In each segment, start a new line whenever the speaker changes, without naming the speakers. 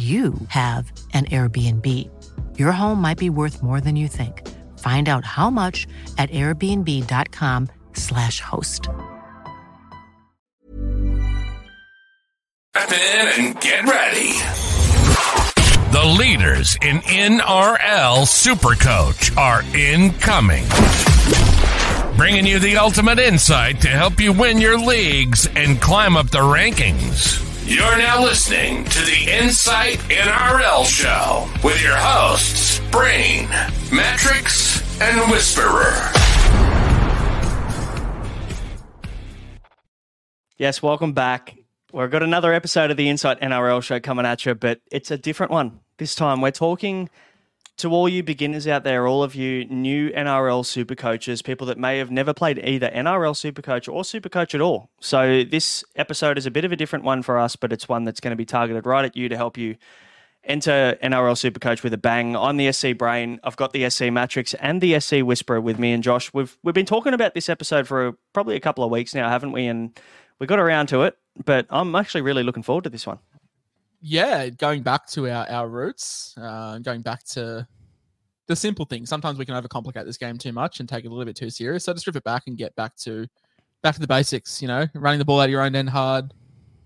you have an Airbnb. Your home might be worth more than you think. Find out how much at airbnb.com/slash host.
Strap in and get ready. The leaders in NRL Supercoach are incoming. Bringing you the ultimate insight to help you win your leagues and climb up the rankings. You're now listening to the Insight NRL Show with your hosts, Brain, Mattrix, and Whisperer.
Yes, welcome back. We've got another episode of the Insight NRL show coming at you, but it's a different one. This time we're talking to all you beginners out there, all of you new NRL super coaches, people that may have never played either NRL super coach or super coach at all. So this episode is a bit of a different one for us, but it's one that's going to be targeted right at you to help you enter NRL Supercoach with a bang. I'm the SC Brain. I've got the SC Mattrix and the SC Whisperer with me and Josh. We've we've been talking about this episode for probably a couple of weeks now, haven't we? And we got around to it, but I'm actually really looking forward to this one.
Yeah, going back to our, our roots, uh, going back to the simple things. Sometimes we can overcomplicate this game too much and take it a little bit too serious. So just strip it back and get back to back to the basics. You know, running the ball out of your own end hard,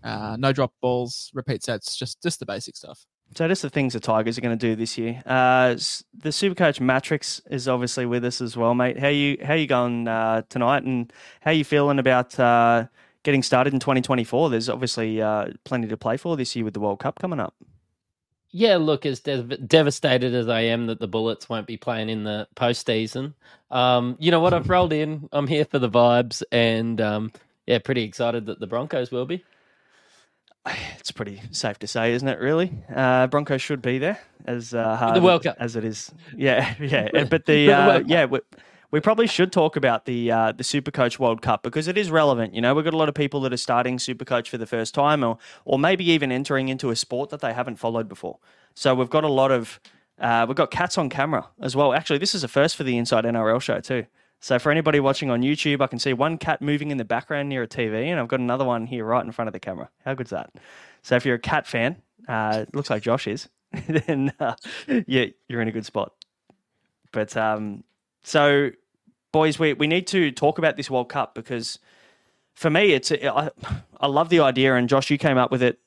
uh, no drop balls, repeat sets, just just the basic stuff.
So just the things the Tigers are going to do this year. Uh, the Supercoach Mattrix is obviously with us as well, mate. How you how you going uh, tonight, and how you feeling about uh, getting started in 2024? There's obviously uh, plenty to play for this year with the World Cup coming up.
Yeah, look, as dev- devastated as I am that the Bullets won't be playing in the postseason, um, you know what? I've rolled in. I'm here for the vibes, and um, yeah, pretty excited that the Broncos will be.
It's pretty safe to say, isn't it? Really, uh, Broncos should be there as uh, hard
The World Cup.
as it is. Yeah, yeah. But the
The
uh,
Cup.
yeah, we, probably should talk about the uh, the Supercoach World Cup because it is relevant. You know, we've got a lot of people that are starting Supercoach for the first time, or or maybe even entering into a sport that they haven't followed before. So we've got a lot of uh, we've got cats on camera as well. Actually, this is a first for the Insight NRL show too. So for anybody watching on YouTube, I can see one cat moving in the background near a TV, and I've got another one here right in front of the camera. How good's that? So if you're a cat fan, uh, looks like Josh is, then uh, yeah, you're in a good spot. But um, so, boys, we, we need to talk about this World Cup because for me, it's I, I love the idea, and Josh, you came up with it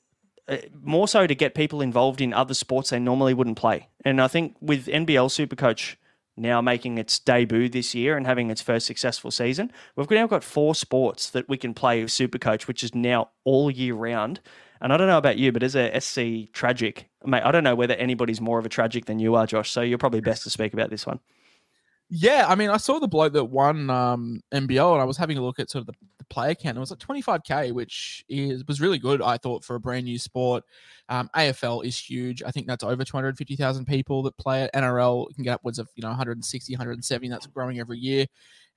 uh, more so to get people involved in other sports they normally wouldn't play. And I think with NBL Supercoach now making its debut this year and having its first successful season, we've now got four sports that we can play with Supercoach, which is now all year round. And I don't know about you, but as a SC tragic, mate, I don't know whether anybody's more of a tragic than you are, Josh. So you're probably best to speak about this one.
Yeah, I mean, I saw the bloke that won um, NBL, and I was having a look at sort of the, the player count. It was like 25k, which is was really good, I thought, for a brand new sport. Um, AFL is huge. I think that's over 250,000 people that play it. NRL can get upwards of you know 160, 170. That's growing every year.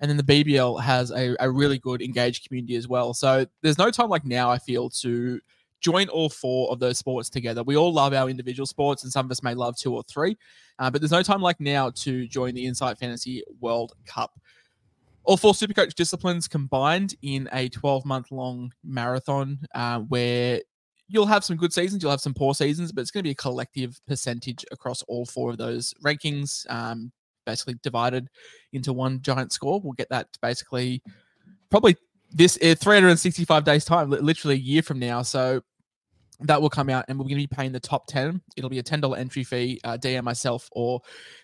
And then the BBL has a, a really good engaged community as well. So there's no time like now, I feel, to join all four of those sports together. We all love our individual sports, and some of us may love two or three, uh, but there's no time like now to join the Insight Fantasy World Cup. All four Supercoach disciplines combined in a 12 month long marathon uh, where you'll have some good seasons, you'll have some poor seasons, but it's going to be a collective percentage across all four of those rankings, um, basically divided into one giant score. We'll get that basically probably this uh, 365 days time, literally a year from now. So that will come out and we're going to be paying the top 10 it'll be a $10 entry fee uh, dm myself or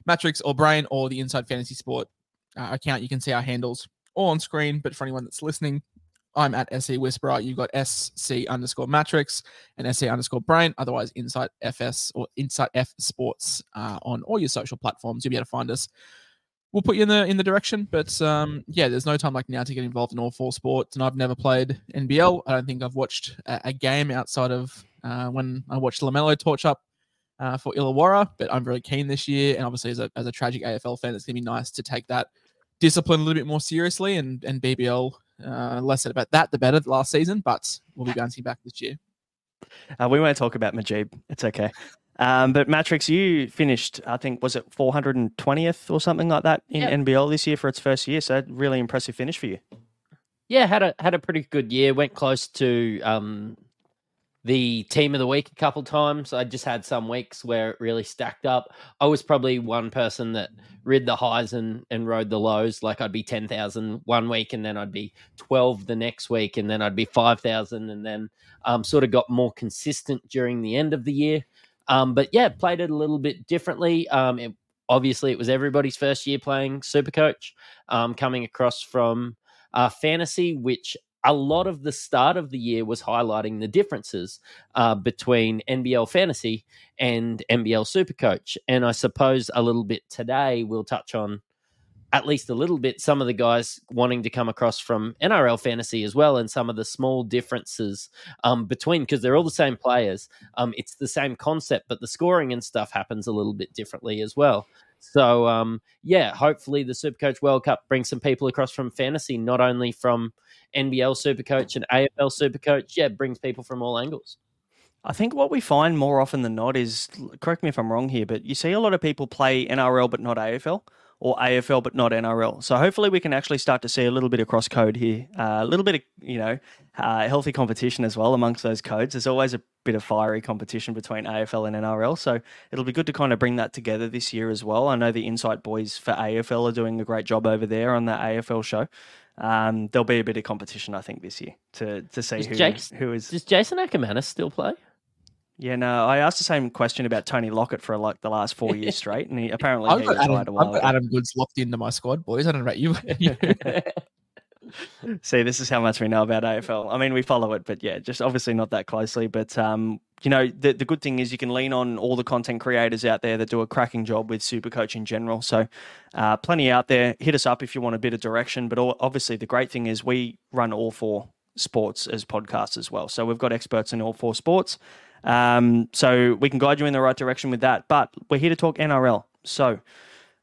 Mattrix or brain or the Insight fantasy sport uh, account you can see our handles all on screen but for anyone that's listening I'm at SC Whisperer. You've got SC underscore Mattrix and SC underscore Brain. Otherwise, Insight FS or Insight F Sports uh, on all your social platforms. You'll be able to find us. We'll put you in the in the direction, but um, yeah, there's no time like now to get involved in all four sports. And I've never played NBL. I don't think I've watched a, a game outside of uh, when I watched Lamelo torch up uh, for Illawarra. But I'm very keen this year, and obviously as a as a tragic AFL fan, it's gonna be nice to take that discipline a little bit more seriously and and BBL uh, less said about that, the better last season, but we'll be bouncing back this year.
Uh, we won't talk about Mujeeb. It's okay. Um, but Mattrix, you finished, I think, was it 420th or something like that in yep. NBL this year for its first year? So, really impressive finish for you.
Yeah, had a had a pretty good year. Went close to um, the team of the week a couple times. I just had some weeks where it really stacked up. I was probably one person that rid the highs and, and rode the lows. Like I'd be 10,000 one week and then I'd be 12 the next week and then I'd be 5,000 and then um, sort of got more consistent during the end of the year. Um, but yeah, played it a little bit differently. Um, it, obviously, it was everybody's first year playing Supercoach, um, coming across from uh, fantasy, which a lot of the start of the year was highlighting the differences uh, between NBL Fantasy and NBL Supercoach. And I suppose a little bit today we'll touch on at least a little bit some of the guys wanting to come across from NRL fantasy as well, and some of the small differences um, between because they're all the same players. Um, it's the same concept, but the scoring and stuff happens a little bit differently as well. So um, yeah, hopefully the Supercoach World Cup brings some people across from fantasy, not only from NBL Supercoach and AFL Supercoach. Yeah, brings people from all angles.
I think what we find more often than not is, correct me if I'm wrong here, but you see a lot of people play NRL but not AFL or AFL but not NRL. So hopefully we can actually start to see a little bit of cross code here, uh, a little bit of you know uh, healthy competition as well amongst those codes. There's always a bit of fiery competition between AFL and NRL, so it'll be good to kind of bring that together this year as well. I know the Insight boys for AFL are doing a great job over there on that AFL show. Um, there'll be a bit of competition, I think, this year to to see who who is.
Does Jason Akermanis still play?
Yeah, no, I asked the same question about Tony Lockett for like the last four years straight, and he apparently
I've
he
got,
Adam,
I've got Adam Goodes locked into my squad, boys. I don't know about you.
See, this is how much we know about AFL. I mean, we follow it, but yeah, just obviously not that closely. But um, you know, the the good thing is you can lean on all the content creators out there that do a cracking job with Supercoach in general. So, uh, plenty out there. Hit us up if you want a bit of direction. But all, obviously, the great thing is we run all four sports as podcasts as well. So we've got experts in all four sports. Um, so we can guide you in the right direction with that. But we're here to talk NRL. So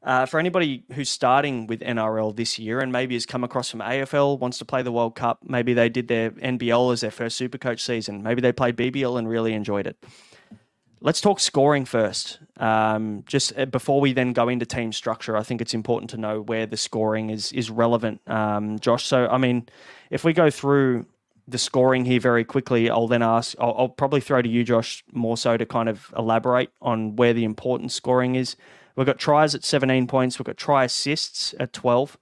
uh, for anybody who's starting with NRL this year and maybe has come across from AFL, wants to play the World Cup, maybe they did their NBL as their first Supercoach season, maybe they played BBL and really enjoyed it. Let's talk scoring first. Um, just uh, before we then go into team structure, I think it's important to know where the scoring is is relevant, um, Josh. So, I mean, if we go through the scoring here very quickly, I'll then ask, I'll, I'll, probably throw to you, Josh, more so to kind of elaborate on where the important scoring is. We've got tries at 17 points, we've got try assists at 12,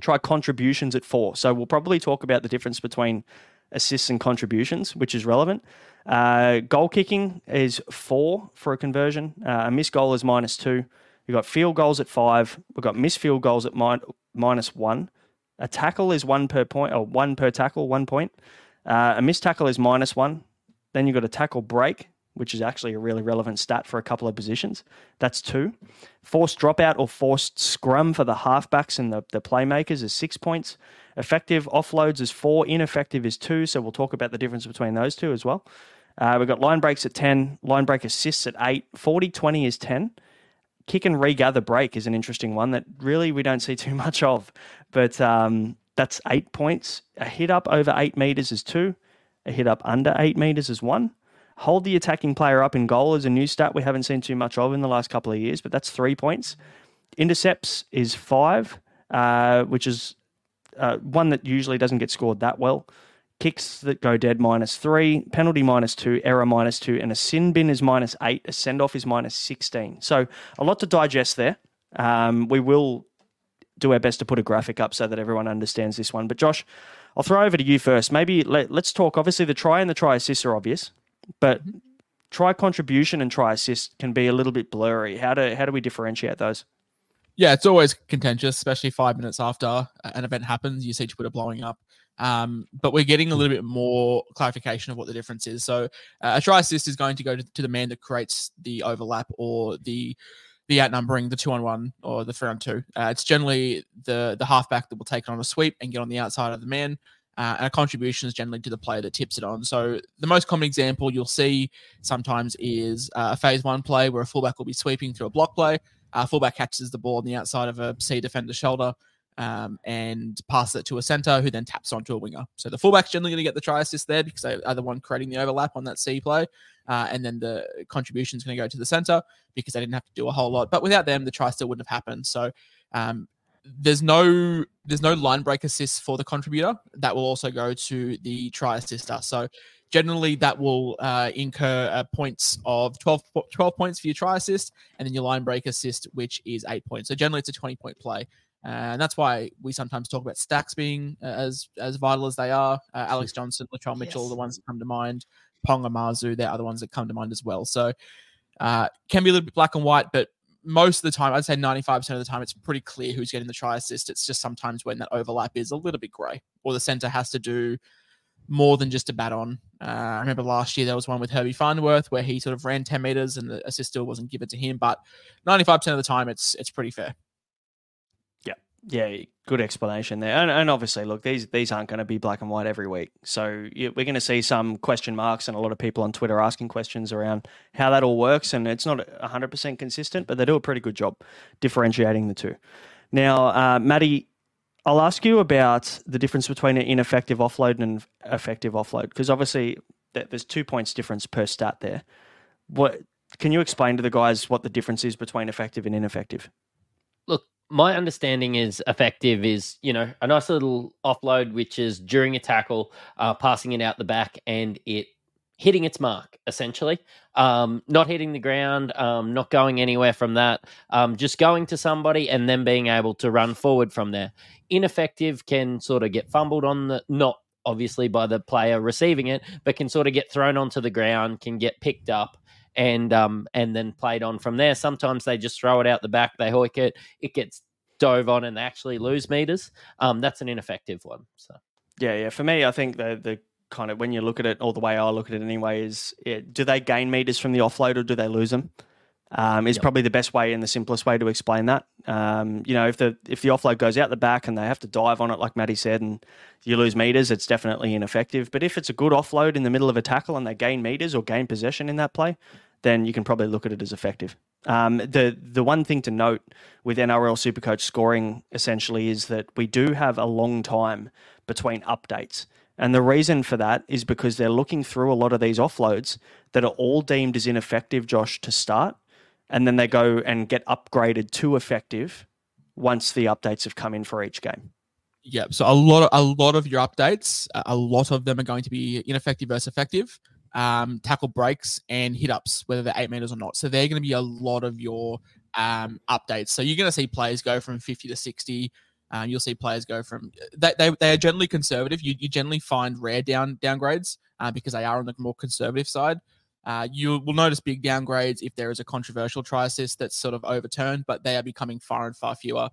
try contributions at four. So we'll probably talk about the difference between assists and contributions, which is relevant. Uh, goal kicking is four for a conversion, uh, a missed goal is minus two. We've got field goals at five, we've got missed field goals at min- minus one. A tackle is one per point, or one per tackle, one point. Uh, a missed tackle is minus one. Then you've got a tackle break, which is actually a really relevant stat for a couple of positions. That's two. Forced dropout or forced scrum for the halfbacks and the, the playmakers is six points. Effective offloads is four. Ineffective is two. So we'll talk about the difference between those two as well. Uh, we've got line breaks at 10, line break assists at 8, 40 20 is 10 kick and regather break is an interesting one that really we don't see too much of. But um, that's eight points. A hit up over eight meters is two. A hit up under eight meters is one. Hold the attacking player up in goal is a new stat we haven't seen too much of in the last couple of years, but that's three points. Intercepts is five, uh, which is uh, one that usually doesn't get scored that well. Kicks that go dead minus three, penalty minus two, error minus two, and a sin bin is minus eight. A send off is minus 16. So a lot to digest there. Um, we will do our best to put a graphic up so that everyone understands this one. But Josh, I'll throw over to you first. Maybe let, us talk. Obviously, the try and the try assist are obvious, but try contribution and try assist can be a little bit blurry. How do how do we differentiate those?
Yeah, it's always contentious, especially five minutes after an event happens. You see Twitter blowing up. Um, but we're getting a little bit more clarification of what the difference is. So uh, a try assist is going to go to, to, the man that creates the overlap or the the outnumbering, the two on one or the three on two. Uh, it's generally the the halfback that will take it on a sweep and get on the outside of the man. Uh, and a contribution is generally to the player that tips it on. So the most common example you'll see sometimes is uh, a phase one play where a fullback will be sweeping through a block play. Uh, fullback catches the ball on the outside of a C defender's shoulder um, and passes it to a center who then taps onto a winger. So the fullback's generally going to get the try assist there because they are the one creating the overlap on that C play. Uh, and then the contribution is going to go to the center because they didn't have to do a whole lot. But without them, the try still wouldn't have happened. So um, there's no there's no line break assist for the contributor. That will also go to the try assister. So generally that will uh, incur uh, points of 12, 12 points for your try assist and then your line break assist, which is eight points. So generally it's a 20 point play. Uh, and that's why we sometimes talk about stacks being uh, as as vital as they are. Uh, Alex Johnson, Latrell Mitchell, yes. the ones that come to mind. Ponga Mazu, they're other ones that come to mind as well. So uh, can be a little bit black and white, but most of the time, I'd say 95% of the time, it's pretty clear who's getting the try assist. It's just sometimes when that overlap is a little bit grey, or the centre has to do more than just a bat on. Uh, I remember last year there was one with Herbie Farnworth where he sort of ran 10 meters and the assist still wasn't given to him, but 95% of the time, it's it's pretty fair.
Yeah. Yeah, good explanation there. And, and obviously, look, these these aren't going to be black and white every week. So we're going to see some question marks and a lot of people on Twitter asking questions around how that all works. And it's not 100% consistent, but they do a pretty good job differentiating the two. Now, uh, Maddie, I'll ask you about the difference between an ineffective offload and an effective offload, because obviously there's two points difference per stat there. What can you explain to the guys what the difference is between effective and ineffective?
My understanding is effective is you know a nice little offload which is during a tackle uh, passing it out the back and it hitting its mark essentially. Um, not hitting the ground um, not going anywhere from that um, just going to somebody and then being able to run forward from there. Ineffective can sort of get fumbled on the not obviously by the player receiving it but can sort of get thrown onto the ground can get picked up and um and then played on from there. Sometimes they just throw it out the back, they hoik it, it gets dove on, and they actually lose meters. Um, that's an ineffective one. So
yeah, yeah. For me, I think the the kind of when you look at it, or the way I look at it anyway, is it, do they gain meters from the offload or do they lose them? Um, is yep. probably the best way and the simplest way to explain that. Um, you know, if the if the offload goes out the back and they have to dive on it, like Matty said, and you lose meters, it's definitely ineffective. But if it's a good offload in the middle of a tackle and they gain meters or gain possession in that play, then you can probably look at it as effective. Um, the the one thing to note with NRL Supercoach scoring essentially is that we do have a long time between updates. And the reason for that is because they're looking through a lot of these offloads that are all deemed as ineffective, Josh, to start. And then they go and get upgraded to effective once the updates have come in for each game.
Yeah, so a lot of a lot of your updates, a lot of them are going to be ineffective versus effective um, tackle breaks and hit ups, whether they're eight meters or not. So they're going to be a lot of your um, updates. So you're going to see players go from 50 to 60. Um, you'll see players go from they, they, they are generally conservative. You, you generally find rare down downgrades uh, because they are on the more conservative side. Uh, you will notice big downgrades if there is a controversial try assist that's sort of overturned, but they are becoming far and far fewer.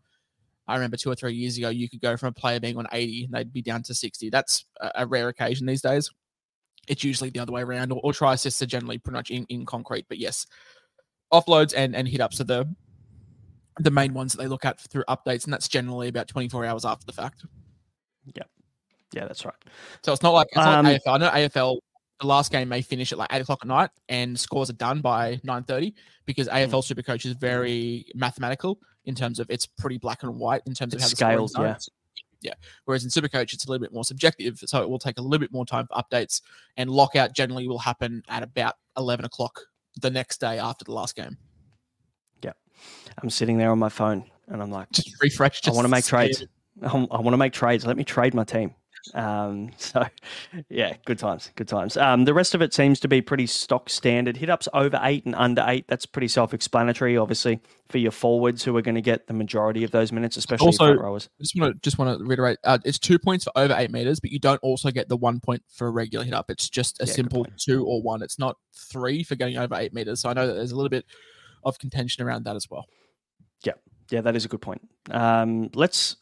I remember two or three years ago, you could go from a player being on 80 and they'd be down to 60. That's a, a rare occasion these days it's usually the other way around, or, or try assists are generally pretty much in, in concrete. But yes, offloads and, and hit ups are the the main ones that they look at through updates, and that's generally about 24 hours after the fact.
Yeah. Yeah, that's right.
So it's not like, it's um, not AFL. I know AFL the last game may finish at like eight o'clock at night and scores are done by 9.30 because AFL mm. Supercoach is very mathematical in terms of it's pretty black and white in terms
of
how
scales,
the
yeah.
Yeah. Whereas in Supercoach, it's a little bit more subjective, so it will take a little bit more time for updates. And lockout generally will happen at about eleven o'clock the next day after the last game.
Yeah, I'm sitting there on my phone and I'm like,
just refresh. Just
I want to make trades. I want to make trades. Let me trade my team. Um, so, yeah, good times, good times. Um, the rest of it seems to be pretty stock standard. Hit ups over eight and under eight. That's pretty self explanatory, obviously, for your forwards who are going to get the majority of those minutes, especially
also,
front rowers.
Just want to just want to reiterate: uh, it's two points for over eight meters, but you don't also get the one point for a regular hit up. It's just a yeah, simple two or one. It's not three for getting over eight meters. So I know that there's a little bit of contention around that as well.
Yeah, yeah, that is a good point. Um, let's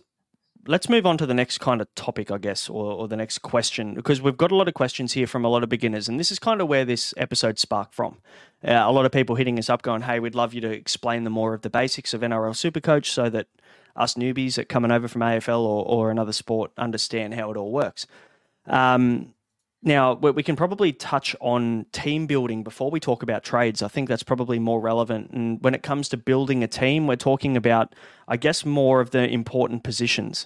let's move on to the next kind of topic, I guess, or, or, the next question, because we've got a lot of questions here from a lot of beginners, and this is kind of where this episode sparked from. Uh, a lot of people hitting us up, going, "Hey, we'd love you to explain the more of the basics of NRL Supercoach, so that us newbies that coming over from AFL or, or another sport understand how it all works." Um, now, we can probably touch on team building before we talk about trades. I think that's probably more relevant. And when it comes to building a team, we're talking about, I guess, more of the important positions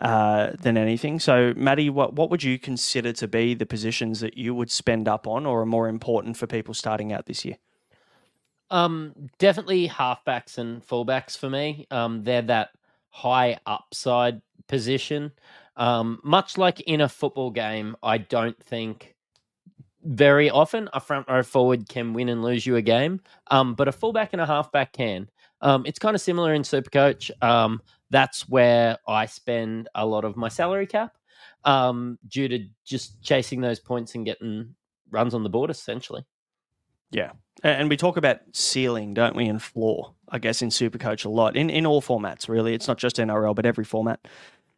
uh, than anything. So, Maddie, what, what would you consider to be the positions that you would spend up on or are more important for people starting out this year?
Um, definitely halfbacks and fullbacks for me. Um, they're that high upside position. Um, much like in a football game, I don't think very often a front row forward can win and lose you a game, um, but a fullback and a halfback can. Um, it's kind of similar in Supercoach. Um, that's where I spend a lot of my salary cap um, due to just chasing those points and getting runs on the board, essentially.
Yeah. And we talk about ceiling, don't we, and floor, I guess, in Supercoach a lot, in, in all formats, really. It's not just NRL, but every format.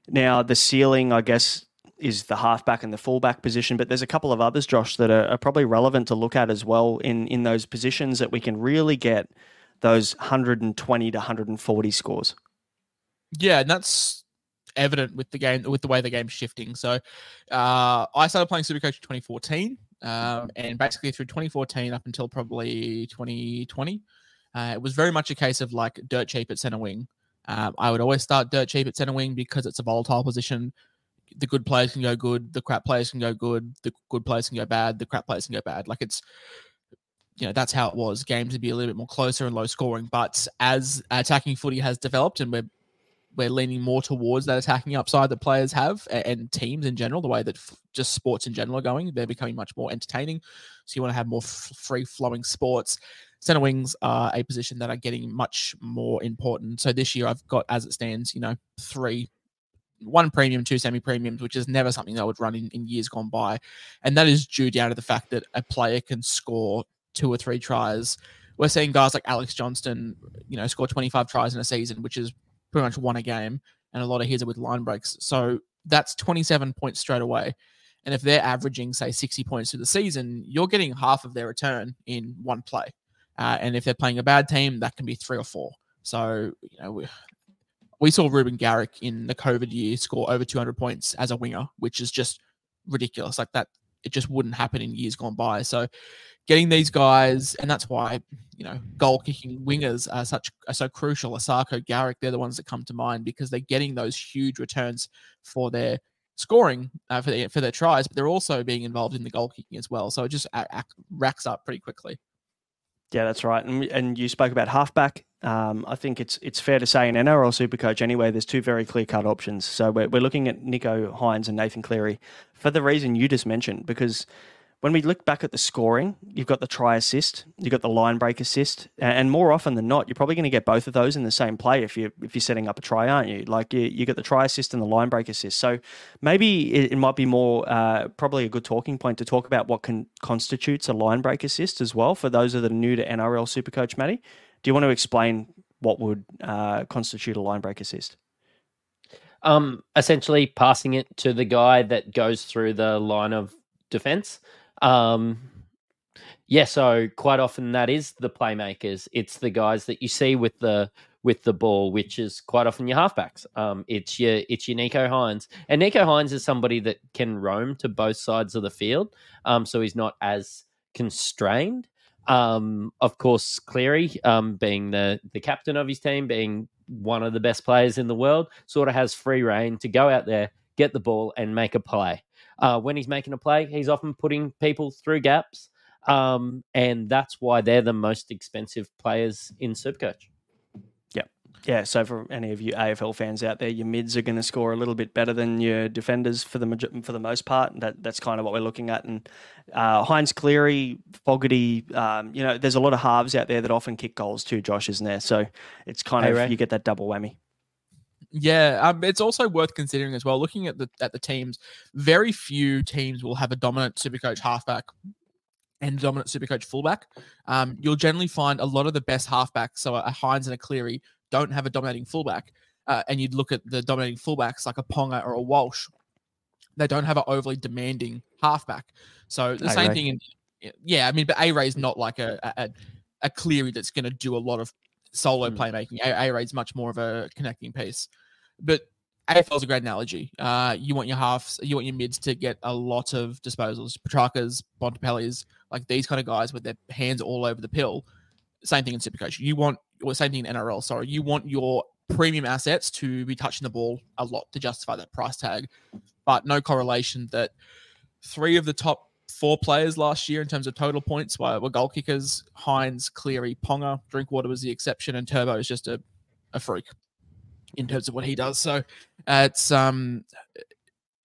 Now, the ceiling, I guess, is the halfback and the fullback position, but there's a couple of others, Josh, that are, are, probably relevant to look at as well in, in those positions that we can really get those 120 to 140 scores.
Yeah, and that's evident with the game, with the way the game's shifting. So uh, I started playing Supercoach in 2014, um, and basically through 2014 up until probably 2020, uh, it was very much a case of like dirt cheap at center wing. Um, I would always start dirt cheap at center wing because it's a volatile position. The good players can go good, the crap players can go good, the good players can go bad, the crap players can go bad. Like it's, you know, that's how it was. Games would be a little bit more closer and low scoring. But as attacking footy has developed and we're we're leaning more towards that attacking upside that players have and teams in general, the way that f- just sports in general are going. They're becoming much more entertaining. So you want to have more f- free flowing sports center wings are a position that are getting much more important. So this year I've got, as it stands, you know, three, one premium, two semi premiums, which is never something I would run in, in years gone by. And that is due down to the fact that a player can score two or three tries. We're seeing guys like Alex Johnston, you know, score 25 tries in a season, which is pretty much won a game. And a lot of his are with line breaks. So that's 27 points straight away. And if they're averaging, say, 60 points through the season, you're getting half of their return in one play. Uh, and if they're playing a bad team, that can be three or four. So, you know, we, we saw Reuben Garrick in the COVID year score over 200 points as a winger, which is just ridiculous. Like that, it just wouldn't happen in years gone by. So, getting these guys, and that's why you know goal kicking wingers are such are so crucial. Isaako, Garrick, they're the ones that come to mind because they're getting those huge returns for their scoring uh, for their for their tries, but they're also being involved in the goal kicking as well. So it just racks up pretty quickly.
Yeah, that's right. And, and you spoke about halfback. Um, I think it's it's fair to say in NRL Supercoach anyway, there's two very clear cut options. So we're, we're looking at Nicho Hynes and Nathan Cleary for the reason you just mentioned, because when we look back at the scoring, you've got the try assist, you've got the line break assist, and more often than not, you're probably going to get both of those in the same play if you if you're setting up a try, aren't you? Like you, you get the try assist and the line break assist. So maybe it, it might be more uh, probably a good talking point to talk about what can, constitutes a line break assist as well for those that are new to NRL Supercoach. Matty, do you want to explain what would uh, constitute a line break assist?
Um, essentially passing it to the guy that goes through the line of defense. Um, yeah, so quite often that is the playmakers. It's the guys that you see with the with the ball, which is quite often your halfbacks. Um, it's your it's your Nicho Hynes, and Nicho Hynes is somebody that can roam to both sides of the field, um, so he's not as constrained. Um, of course, Cleary, um, being the the captain of his team, being one of the best players in the world, sort of has free reign to go out there, get the ball, and make a play. Uh, when he's making a play, he's often putting people through gaps. Um, and that's why they're the most expensive players in Supercoach.
Yep. Yeah, so for any of you AFL fans out there, your mids are going to score a little bit better than your defenders for the for the most part. That that's kind of what we're looking at. And uh, Hynes Cleary, Fogarty, um, you know, there's a lot of halves out there that often kick goals too. Josh isn't there, so it's kind hey, of Ray. you get that double whammy.
Yeah, um, it's also worth considering as well. Looking at the at the teams, very few teams will have a dominant Supercoach halfback and dominant Supercoach fullback. Um, you'll generally find a lot of the best halfbacks, so a Hynes and a Cleary, don't have a dominating fullback. Uh, and you'd look at the dominating fullbacks like a Ponga or a Walsh. They don't have an overly demanding halfback. So the same thing in, yeah, I mean, but A Ray's not like a, a, a Cleary that's going to do a lot of solo mm. playmaking. A Ray's much more of a connecting piece. But AFL is a great analogy. Uh, you want your halves, you want your mids to get a lot of disposals. Petracca's, Bontempelli's, like these kind of guys with their hands all over the pill. Same thing in Supercoach. You want, or same thing in NRL. Sorry, you want your premium assets to be touching the ball a lot to justify that price tag, but no correlation that three of the top four players last year in terms of total points were, were goal kickers. Hynes, Cleary, Ponga. Drinkwater was the exception, and Turbo is just a, a freak in terms of what he does. So uh, it's um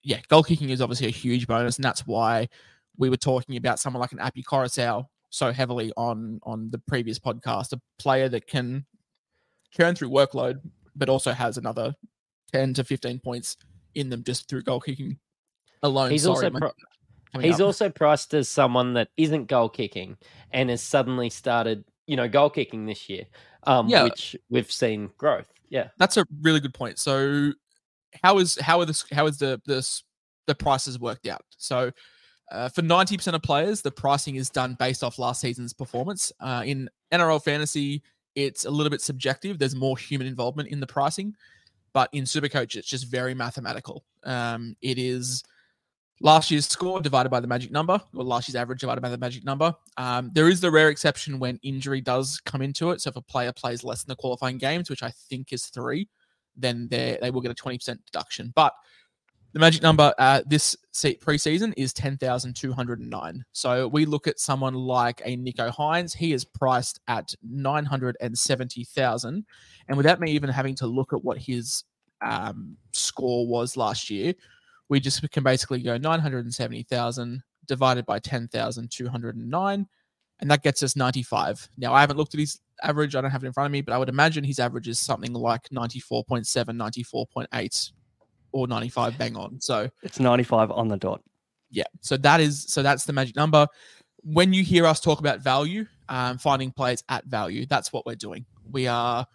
yeah, goal kicking is obviously a huge bonus, and that's why we were talking about someone like an Api Koroisau so heavily on on the previous podcast, a player that can churn through workload, but also has another ten to fifteen points in them just through goal kicking alone.
He's Sorry, also pro- he's up. also priced as someone that isn't goal kicking and has suddenly started, you know, goal kicking this year, um, yeah. which we've seen growth. Yeah,
that's a really good point. So, how is how are this how is the this the prices worked out? So, uh, for ninety percent of players, the pricing is done based off last season's performance. Uh, in NRL fantasy, it's a little bit subjective. There's more human involvement in the pricing, but in Supercoach, it's just very mathematical. Um, it is last year's score divided by the magic number, or last year's average divided by the magic number. Um, there is the rare exception when injury does come into it. So if a player plays less than the qualifying games, which I think is three, then they will get a twenty percent deduction. But the magic number uh, this preseason is 10,209. So we look at someone like a Nicho Hynes. He is priced at 970,000. And without me even having to look at what his um, score was last year, we just can basically go 970,000 divided by 10,209, and that gets us 95. Now, I haven't looked at his average, I don't have it in front of me, but I would imagine his average is something like 94.7, 94.8, or 95 bang on. So
it's 95 on the dot.
Yeah. So that is, so that's the magic number. When you hear us talk about value, um, finding players at value, that's what we're doing. We are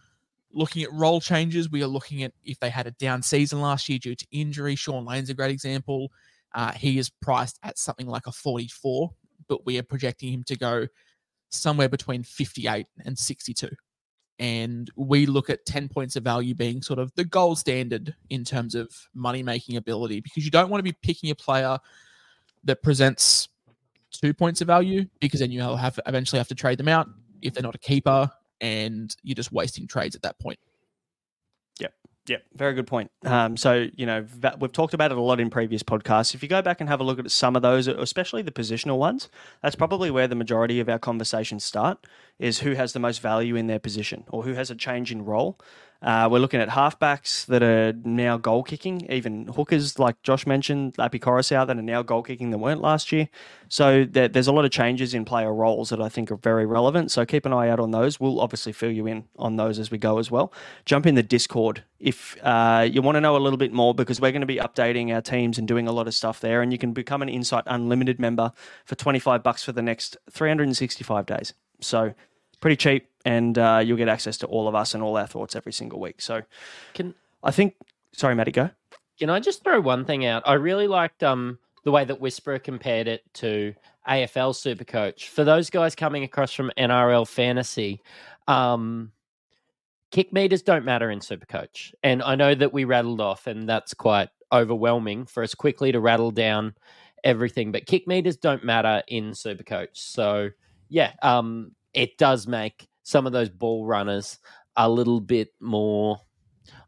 looking at role changes. We are looking at if they had a down season last year due to injury. Shaun Lane's a great example. Uh, he is priced at something like a 44, but we are projecting him to go somewhere between 58 and 62. And we look at 10 points of value being sort of the gold standard in terms of money making ability because you don't want to be picking a player that presents two points of value because then you'll have eventually have to trade them out if they're not a keeper and you're just wasting trades at that point.
Yep. Yep, very good point. Um, so, you know, we've talked about it a lot in previous podcasts. If you go back and have a look at some of those, especially the positional ones, that's probably where the majority of our conversations start is who has the most value in their position or who has a change in role. Uh, we're looking at halfbacks that are now goal kicking, even hookers like Josh mentioned, Api Koroisau that are now goal kicking that weren't last year. So there, there's a lot of changes in player roles that I think are very relevant. So keep an eye out on those. We'll obviously fill you in on those as we go as well. Jump in the Discord if uh, you want to know a little bit more because we're going to be updating our teams and doing a lot of stuff there. And you can become an Insight Unlimited member for 25 bucks for the next 365 days. So pretty cheap, and uh, you'll get access to all of us and all our thoughts every single week. So,
can
I think? Sorry, Matty, go.
Can I just throw one thing out? I really liked um, the way that Whisperer compared it to AFL Supercoach. For those guys coming across from NRL Fantasy, um, kick meters don't matter in Supercoach. And I know that we rattled off, and that's quite overwhelming for us quickly to rattle down everything. But kick meters don't matter in Supercoach. So, yeah, um, it does make some of those ball runners a little bit more,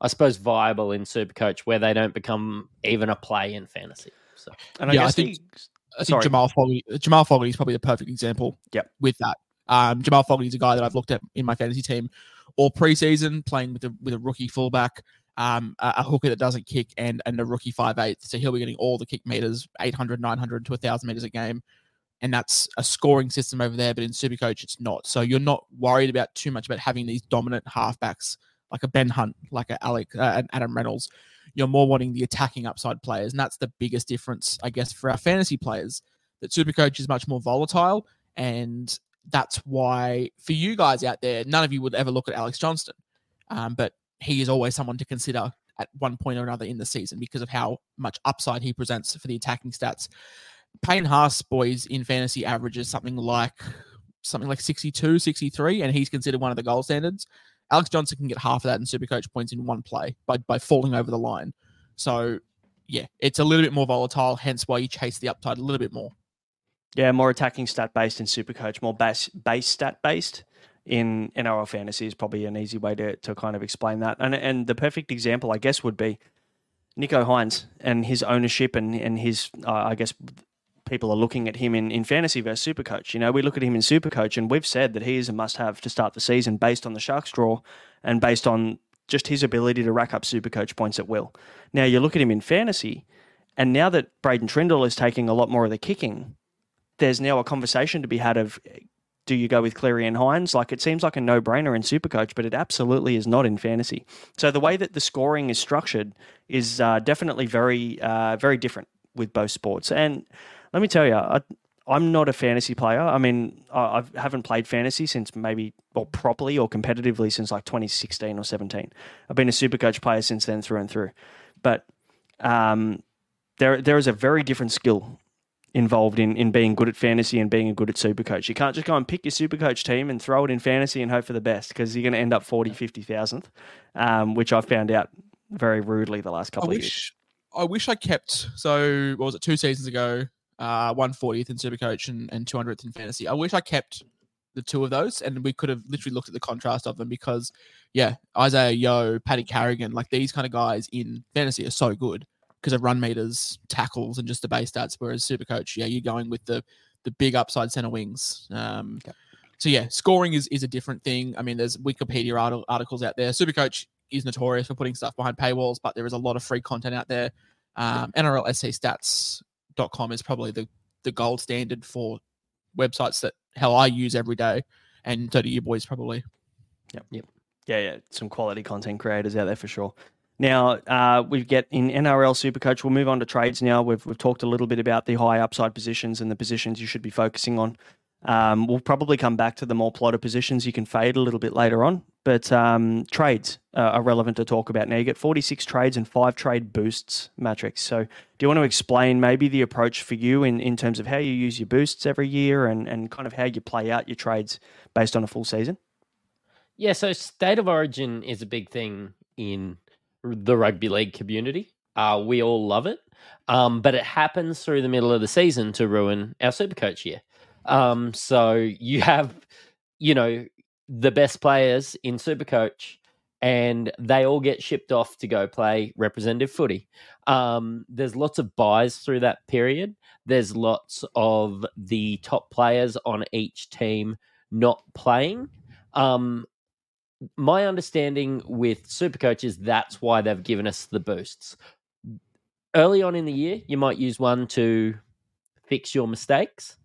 I suppose, viable in Supercoach where they don't become even a play in fantasy. So,
And I
Yeah, I think-
the-
I think
Sorry.
Jamal Fogarty, Jamal Fogarty is probably the perfect example.
Yep.
With that, um, Jamal Fogarty is a guy that I've looked at in my fantasy team all preseason, playing with a with a rookie fullback, um, a, a hooker that doesn't kick, and and a rookie five eight. So he'll be getting all the kick meters, 800, 900 to thousand meters a game, and that's a scoring system over there. But in Supercoach, it's not. So you're not worried about too much about having these dominant halfbacks like a Ben Hunt, like a Alec, uh, an Adam Reynolds you're more wanting the attacking upside players. And that's the biggest difference, I guess, for our fantasy players. That Supercoach is much more volatile. And that's why, for you guys out there, none of you would ever look at Alex Johnston. Um, but he is always someone to consider at one point or another in the season because of how much upside he presents for the attacking stats. Payne Haas, boys, in fantasy averages something like something like 62, 63, and he's considered one of the gold standards. Alex Johnston can get half of that in Supercoach points in one play by, by falling over the line. So, yeah, it's a little bit more volatile, hence why you chase the upside a little bit more.
Yeah, more attacking stat based in Supercoach, more base base stat based in NRL fantasy is probably an easy way to, to kind of explain that. And and the perfect example, I guess, would be Nicho Hynes and his ownership and and his uh, I guess people are looking at him in, in fantasy versus Supercoach. You know, we look at him in Supercoach and we've said that he is a must have to start the season based on the Sharks draw and based on just his ability to rack up Supercoach points at will. Now you look at him in fantasy, and now that Braydon Trindall is taking a lot more of the kicking, there's now a conversation to be had of do you go with Cleary and Hynes? Like it seems like a no brainer in Supercoach, but it absolutely is not in fantasy. So the way that the scoring is structured is uh, definitely very, uh, very different with both sports. And let me tell you, I, I'm not a fantasy player. I mean, I, I haven't played fantasy since maybe, or properly or competitively since like 2016 or 17. I've been a super coach player since then through and through. But um, there, there is a very different skill involved in, in being good at fantasy and being good at super coach. You can't just go and pick your super coach team and throw it in fantasy and hope for the best because you're going to end up 40, 50,000, um, which I found out very rudely the last
I
couple of years.
I wish I kept, so what was it, two seasons ago, uh, 140th in Supercoach and, and 200th in fantasy. I wish I kept the two of those and we could have literally looked at the contrast of them because, yeah, Isaah Yeo, Paddy Carrigan, like these kind of guys in fantasy are so good because of run meters, tackles, and just the base stats. Whereas Supercoach, yeah, you're going with the the big upside center wings. Um, So yeah, scoring is is a different thing. I mean, there's Wikipedia arti- articles out there. Supercoach is notorious for putting stuff behind paywalls, but there is a lot of free content out there. Um, NRLSCstats.com is probably the the gold standard for websites that hell I use every day, and so do you boys probably. Yep. Yep.
Yeah, yeah, some quality content creators out there for sure. Now uh, we get in NRL Supercoach. We'll move on to trades now. We've we've talked a little bit about the high upside positions and the positions you should be focusing on. Um, we'll probably come back to the more plotter positions you can fade a little bit later on. But um, trades are relevant to talk about now. You get 46 trades and five trade boosts Mattrix. So, do you want to explain maybe the approach for you in, in terms of how you use your boosts every year and, and kind of how you play out your trades based on a full season?
Yeah, so state of origin is a big thing in the rugby league community. Uh, we all love it, um, but it happens through the middle of the season to ruin our super coach year. Um, so you have, you know, the best players in supercoach, and they all get shipped off to go play representative footy. Um, there's lots of buys through that period. There's lots of the top players on each team not playing. Um, my understanding with Supercoach is that's why they've given us the boosts. Early on in the year, you might use one to fix your mistakes.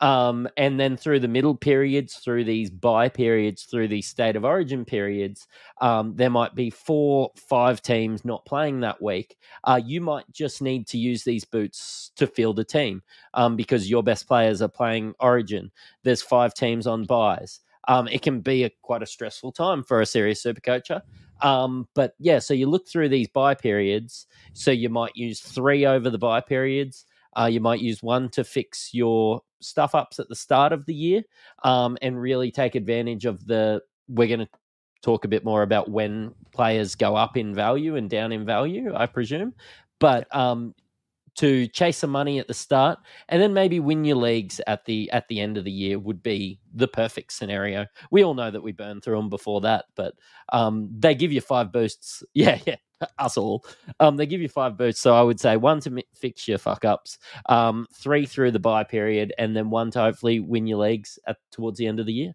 Um, and then through the middle periods, through these buy periods, through these state of origin periods, um, there might be four, five teams not playing that week. Uh, you might just need to use these boots to field a team um, because your best players are playing origin. There's five teams on buys um, it can be a quite a stressful time for a serious super coacher. Um, but yeah, so you look through these buy periods. So you might use three over the buy periods. Uh, you might use one to fix your stuff ups at the start of the year um, and really take advantage of the. We're going to talk a bit more about when players go up in value and down in value, I presume. But um, to chase some money at the start and then maybe win your leagues at the at the end of the year would be the perfect scenario. We all know that we burn through them before that, but um, they give you five boosts. Yeah, yeah, us all. Um, they give you five boosts. So I would say one to fix your fuck ups, um, three through the buy period, and then one to hopefully win your leagues at towards the end of the year.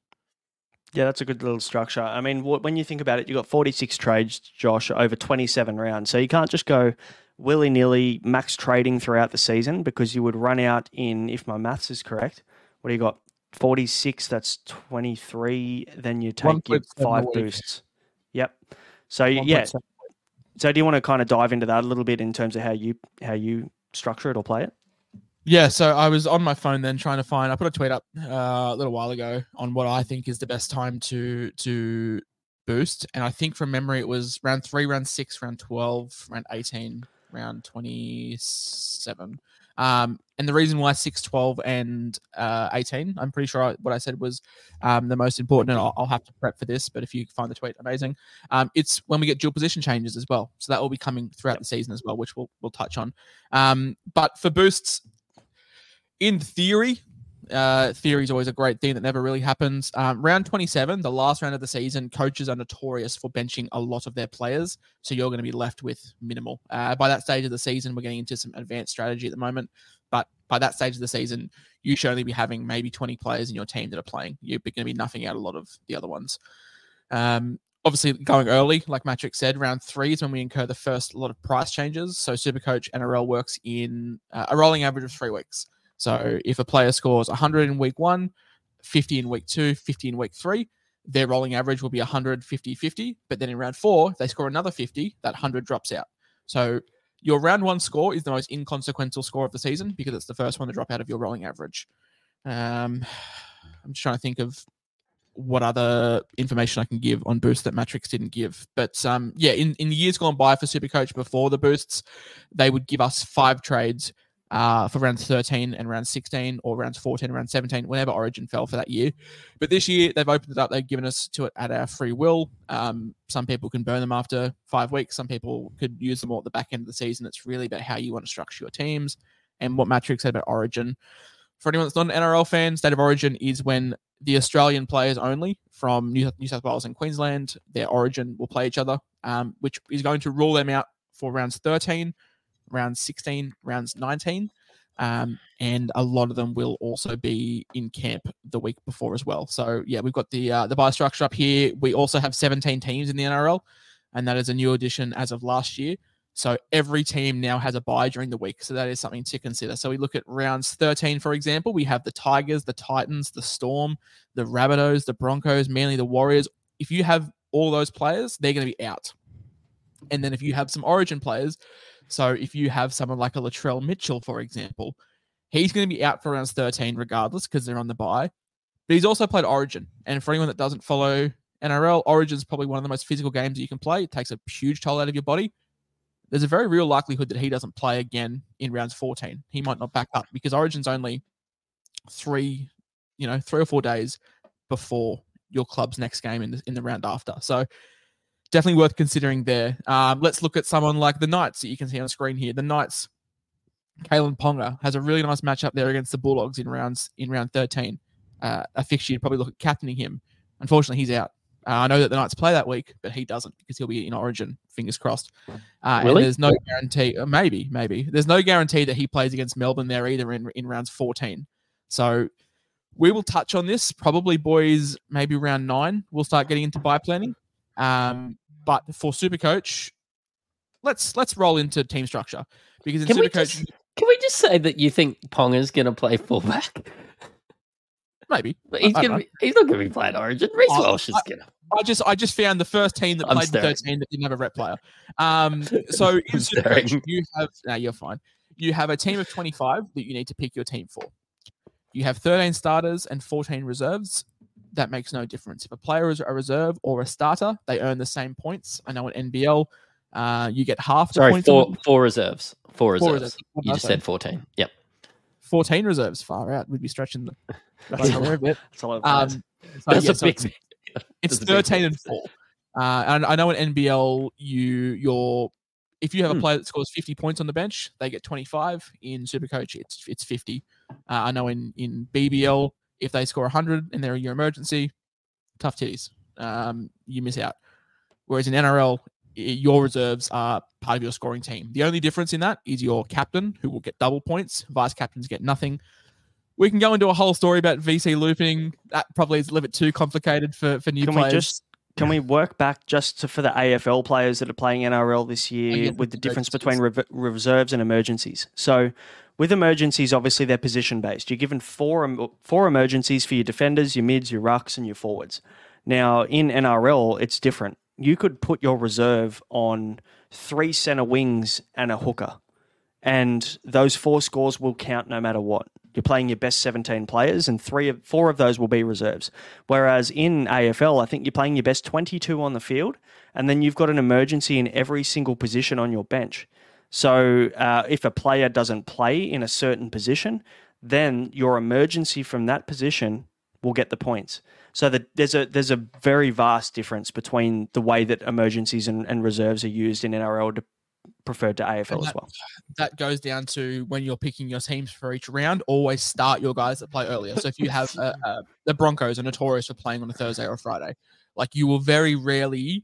Yeah, that's a good little structure. I mean, when you think about it, you've got 46 trades, Josh, over 27 rounds. So you can't just go willy nilly max trading throughout the season because you would run out in, if my maths is correct, what do you got? 46, that's 23. Then you take your five boosts. Yep. So, yeah. So do you want to kind of dive into that a little bit in terms of how you how you structure it or play it?
Yeah, so I was on my phone then trying to find. I put a tweet up uh, a little while ago on what I think is the best time to to boost, and I think from memory it was round three, round six, round twelve, round eighteen, round twenty seven. Um, and the reason why 6, 12, and uh, 18, I'm pretty sure I, what I said was um, the most important. And I'll, I'll, have to prep for this, but if you find the tweet, amazing. Um, it's when we get dual position changes as well. So that will be coming throughout the season as well, which we'll, we'll touch on. Um, but for boosts, in theory, uh, theory is always a great thing that never really happens. Um, round 27, the last round of the season, coaches are notorious for benching a lot of their players. So you're going to be left with minimal. Uh, by that stage of the season, we're getting into some advanced strategy at the moment. But by that stage of the season, you should only be having maybe 20 players in your team that are playing. You're going to be nothing out a lot of the other ones. Um, obviously, going early, like Mattrix said, round three is when we incur the first lot of price changes. So Supercoach NRL works in uh, a rolling average of three weeks. So if a player scores 100 in week one, 50 in week two, 50 in week three, their rolling average will be 100, 50, 50. But then in round four, they score another 50, that 100 drops out. So your round one score is the most inconsequential score of the season because it's the first one to drop out of your rolling average. Um, I'm just trying to think of what other information I can give on boosts that Mattrix didn't give. But um, yeah, in, in years gone by for Supercoach before the boosts, they would give us five trades uh, for rounds 13 and round 16 or rounds 14 and round 17, whenever Origin fell for that year. But this year, they've opened it up. They've given us to it at our free will. Um, some people can burn them after five weeks. Some people could use them all at the back end of the season. It's really about how you want to structure your teams and what Mattrix said about Origin. For anyone that's not an NRL fan, State of Origin is when the Australian players only from New, South Wales and Queensland, their origin will play each other, um, which is going to rule them out for rounds 13, rounds 16, rounds 19. Um, and a lot of them will also be in camp the week before as well. So yeah, we've got the uh, the bye structure up here. We also have 17 teams in the NRL, and that is a new addition as of last year. So every team now has a bye during the week. So that is something to consider. So we look at rounds 13, for example. We have the Tigers, the Titans, the Storm, the Rabbitohs, the Broncos, mainly the Warriors. If you have all those players, they're going to be out. And then if you have some Origin players, so if you have someone like a Latrell Mitchell, for example, he's going to be out for rounds 13 regardless because they're on the bye. But he's also played Origin. And for anyone that doesn't follow NRL, Origin is probably one of the most physical games that you can play. It takes a huge toll out of your body. There's a very real likelihood that he doesn't play again in rounds 14. He might not back up because Origin's only three, you know, three or four days before your club's next game in the, in the round after. So definitely worth considering there. Um, let's look at someone like the Knights that you can see on screen here. The Knights, Kalyn Ponga has a really nice matchup there against the Bulldogs in rounds in round 13. Uh, a fixture you'd probably look at captaining him. Unfortunately, he's out. Uh, I know that the Knights play that week, but he doesn't because he'll be in Origin. Fingers crossed. Uh, really? And there's no guarantee. Uh, maybe, maybe there's no guarantee that he plays against Melbourne there either in in rounds 14. So we will touch on this probably, boys. Maybe round nine, we'll start getting into bye planning. Um, but for Super Coach, let's let's roll into team structure because in
can
Super
Coach, just, can we just say that you think Ponga's going to play fullback?
Maybe,
but he's gonna be, he's not going to be playing Origin. Reece I, Walsh is going to.
I just I just found the first team that I'm played staring. 13 that didn't have a rep player. Um, so in Super Coach, you have now you're fine. You have a team of 25 that you need to pick your team for. You have 13 starters and 14 reserves that makes no difference. If a player is a reserve or a starter, they earn the same points. I know in NBL, uh, you get half.
Sorry, four, four reserves. Four reserves. Four reserves. You just said 14. Yep.
14 reserves. Far out. We'd be stretching the.
That's, a, a bit. That's a lot um, so,
That's yeah, a so big.
It's, it's 13 and 4. Uh, and I know in NBL, you your If you have a
Hmm.
player that scores 50 points on the bench, they get 25. In Supercoach, it's it's 50. Uh, I know in in BBL, if they score 100 and they're in your emergency, tough titties. Um, you miss out. Whereas in NRL, your reserves are part of your scoring team. The only difference in that is your captain, who will get double points. Vice captains get nothing. We can go into a whole story about VC looping. That probably is a little bit too complicated for, for new
Can
players.
we just can we work back just to, for the AFL players that are playing NRL this year
yeah,
with the difference between rev- reserves and emergencies? So, with emergencies, obviously they're position based. You're given four four emergencies for your defenders, your mids, your rucks, and your forwards. Now in NRL, it's different. You could put your reserve on three center wings and a hooker, and those four scores will count no matter what. You're playing your best 17 players, and three of four of those will be reserves. Whereas in AFL, I think you're playing your best 22 on the field, and then you've got an emergency in every single position on your bench. So uh, if a player doesn't play in a certain position, then your emergency from that position will get the points. So that there's a there's a very vast difference between the way that emergencies and, and reserves are used in NRL to, preferred to AFL as well.
that goes down to when you're picking your teams for each round, always start your guys that play earlier. So if you have uh, uh, the Broncos are notorious for playing on a Thursday or a Friday, like you will very rarely,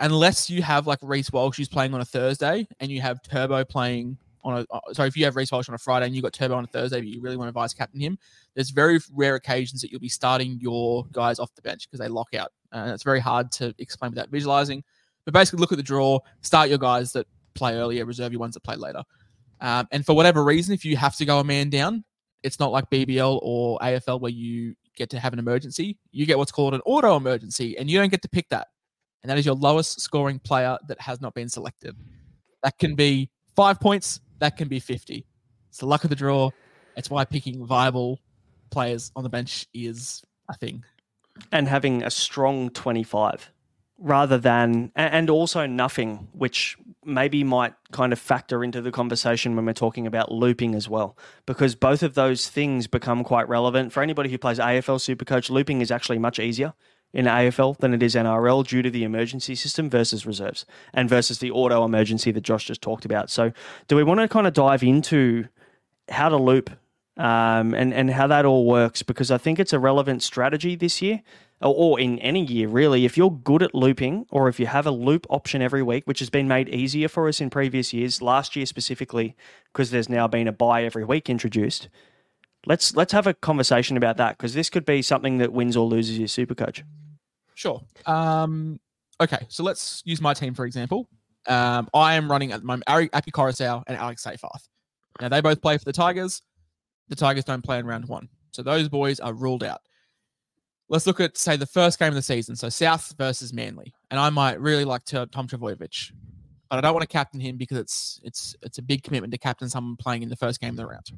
unless you have like Reece Walsh who's playing on a Thursday and you have Turbo playing on a uh, sorry if you have Reece Walsh on a Friday and you got Turbo on a Thursday, but you really want to vice captain him. There's very rare occasions that you'll be starting your guys off the bench because they lock out, and it's very hard to explain without visualizing. But basically, look at the draw, start your guys that play earlier, reserve your ones that play later. Um, and for whatever reason, if you have to go a man down, it's not like BBL or AFL where you get to have an emergency. You get what's called an auto emergency, and you don't get to pick that. And that is your lowest scoring player that has not been selected. That can be five points, that can be 50. It's the luck of the draw. It's why picking viable players on the bench is a thing.
and having a strong 25 rather than and also nothing which maybe might kind of factor into the conversation when we're talking about looping as well because both of those things become quite relevant for anybody who plays AFL Supercoach looping is actually much easier in AFL than it is NRL due to the emergency system versus reserves and versus the auto emergency that Josh just talked about so do we want to kind of dive into how to loop um, and and how that all works because I think it's a relevant strategy this year or, or in any year really. If you're good at looping or if you have a loop option every week, which has been made easier for us in previous years, last year specifically because there's now been a bye every week introduced. Let's let's have a conversation about that because this could be something that wins or loses your super coach.
Sure. Um, okay, so let's use my team for example. Um, I am running at the moment Api Koroisau and Alex Seyfarth. Now they both play for the Tigers. The Tigers don't play in round one, so those boys are ruled out. Let's look at say the first game of the season. So South versus Manly, and I might really like to Tom Trbojevic, but I don't want to captain him because it's it's it's a big commitment to captain someone playing in the first game of the round.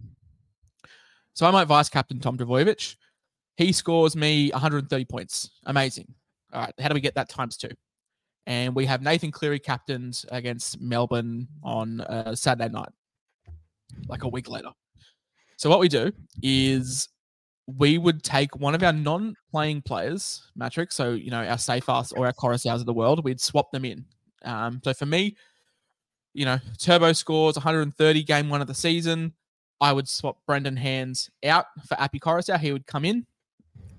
So I might vice captain Tom Trbojevic. He scores me 130 points. Amazing. All right, how do we get that times two? And we have Nathan Cleary captained against Melbourne on uh, Saturday night, like a week later. So what we do is we would take one of our non-playing players, Mattrix, so you know our safe Safeass or our Koroisaus of the world, we'd swap them in. Um, so for me, you know, Turbo scores 130 game one of the season. I would swap Brendan Hands out for Api Koroisau. He would come in.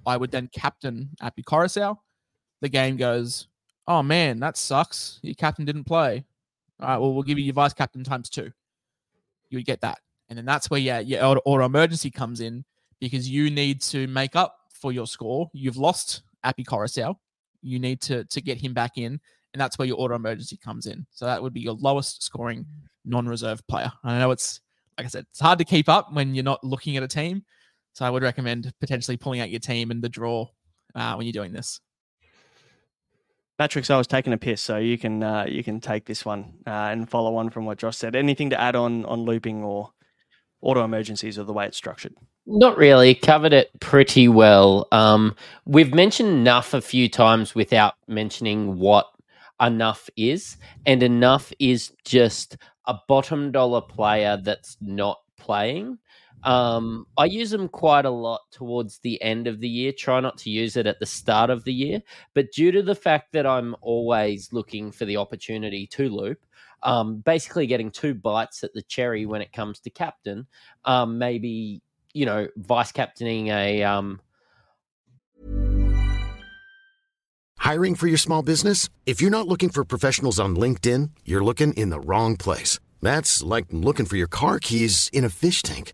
I would then captain Api Koroisau. The game goes, oh man, that sucks. Your captain didn't play. All right, well, we'll give you your vice captain times two. You would get that. And then that's where yeah, your auto, emergency comes in because you need to make up for your score. You've lost Api Koroisau. You need to to get him back in. And that's where your auto emergency comes in. So that would be your lowest scoring non-reserve player. I know it's like I said, it's hard to keep up when you're not looking at a team. So I would recommend potentially pulling out your team and the draw uh, when you're doing this.
Mattrix, I was taking a piss, so you can uh, you can take this one uh, and follow on from what Josh said. Anything to add on on looping or auto emergencies or the way it's structured?
Not really. Covered it pretty well. Um, we've mentioned enough a few times without mentioning what enough is, and enough is just a bottom dollar player that's not playing. Um, I use them quite a lot towards the end of the year. Try not to use it at the start of the year, but due to the fact that I'm always looking for the opportunity to loop, um, basically getting two bites at the cherry when it comes to captain. Um, maybe you know vice captaining a um,
Hiring for your small business? If you're not looking for professionals on LinkedIn, you're looking in the wrong place. That's like looking for your car keys in a fish tank.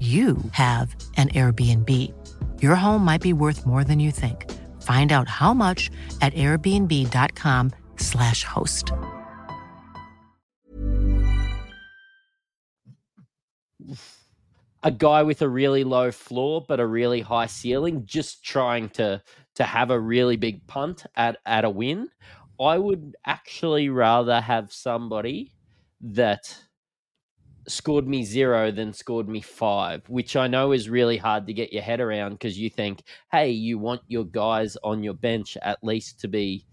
you have an Airbnb. Your home might be worth more than you think. Find out how much at airbnb.com/slash host.
a guy with a really low floor but a really high ceiling, just trying to to have a really big punt at at a win. I would actually rather have somebody that scored me zero than scored me five, which I know is really hard to get your head around because you think, hey, you want your guys on your bench at least to be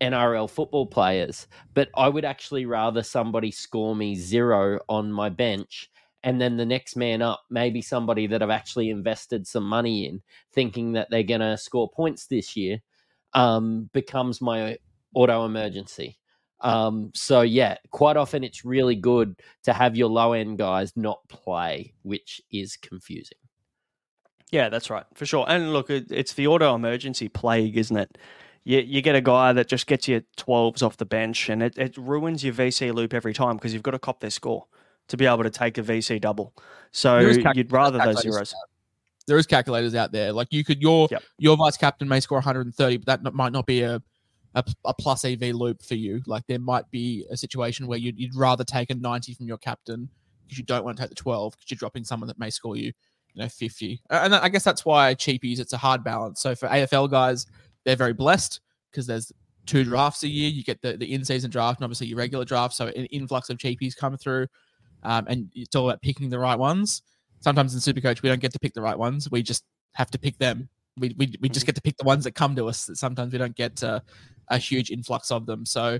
NRL football players. But I would actually rather somebody score me zero on my bench and then the next man up, maybe somebody that I've actually invested some money in, thinking that they're going to score points this year, um, becomes my auto emergency. Um, so yeah, quite often it's really good to have your low end guys not play, which is confusing.
Yeah, that's right, for sure. And look, it's the auto emergency plague, isn't it? You, you get a guy that just gets you 12s off the bench and it, it ruins your VC loop every time because you've got to cop their score to be able to take a VC double. So you'd rather those zeros.
There is calculators out there. Like you could your
Yep.
your vice captain may score 130, but that n- might not be a a, a plus EV loop for you. Like there might be a situation where you'd, you'd rather take a 90 from your captain because you don't want to take the 12 because you're dropping someone that may score you, you know, 50. Uh, And I guess that's why cheapies, it's a hard balance. So for AFL guys, they're very blessed because there's two drafts a year. You get the, the in-season draft and obviously your regular draft. So an influx of cheapies come through. Um, and it's all about picking the right ones. Sometimes in Supercoach, we don't get to pick the right ones. We just have to pick them. We, we, we just get to pick the ones that come to us. That sometimes we don't get uh, a huge influx of them. So,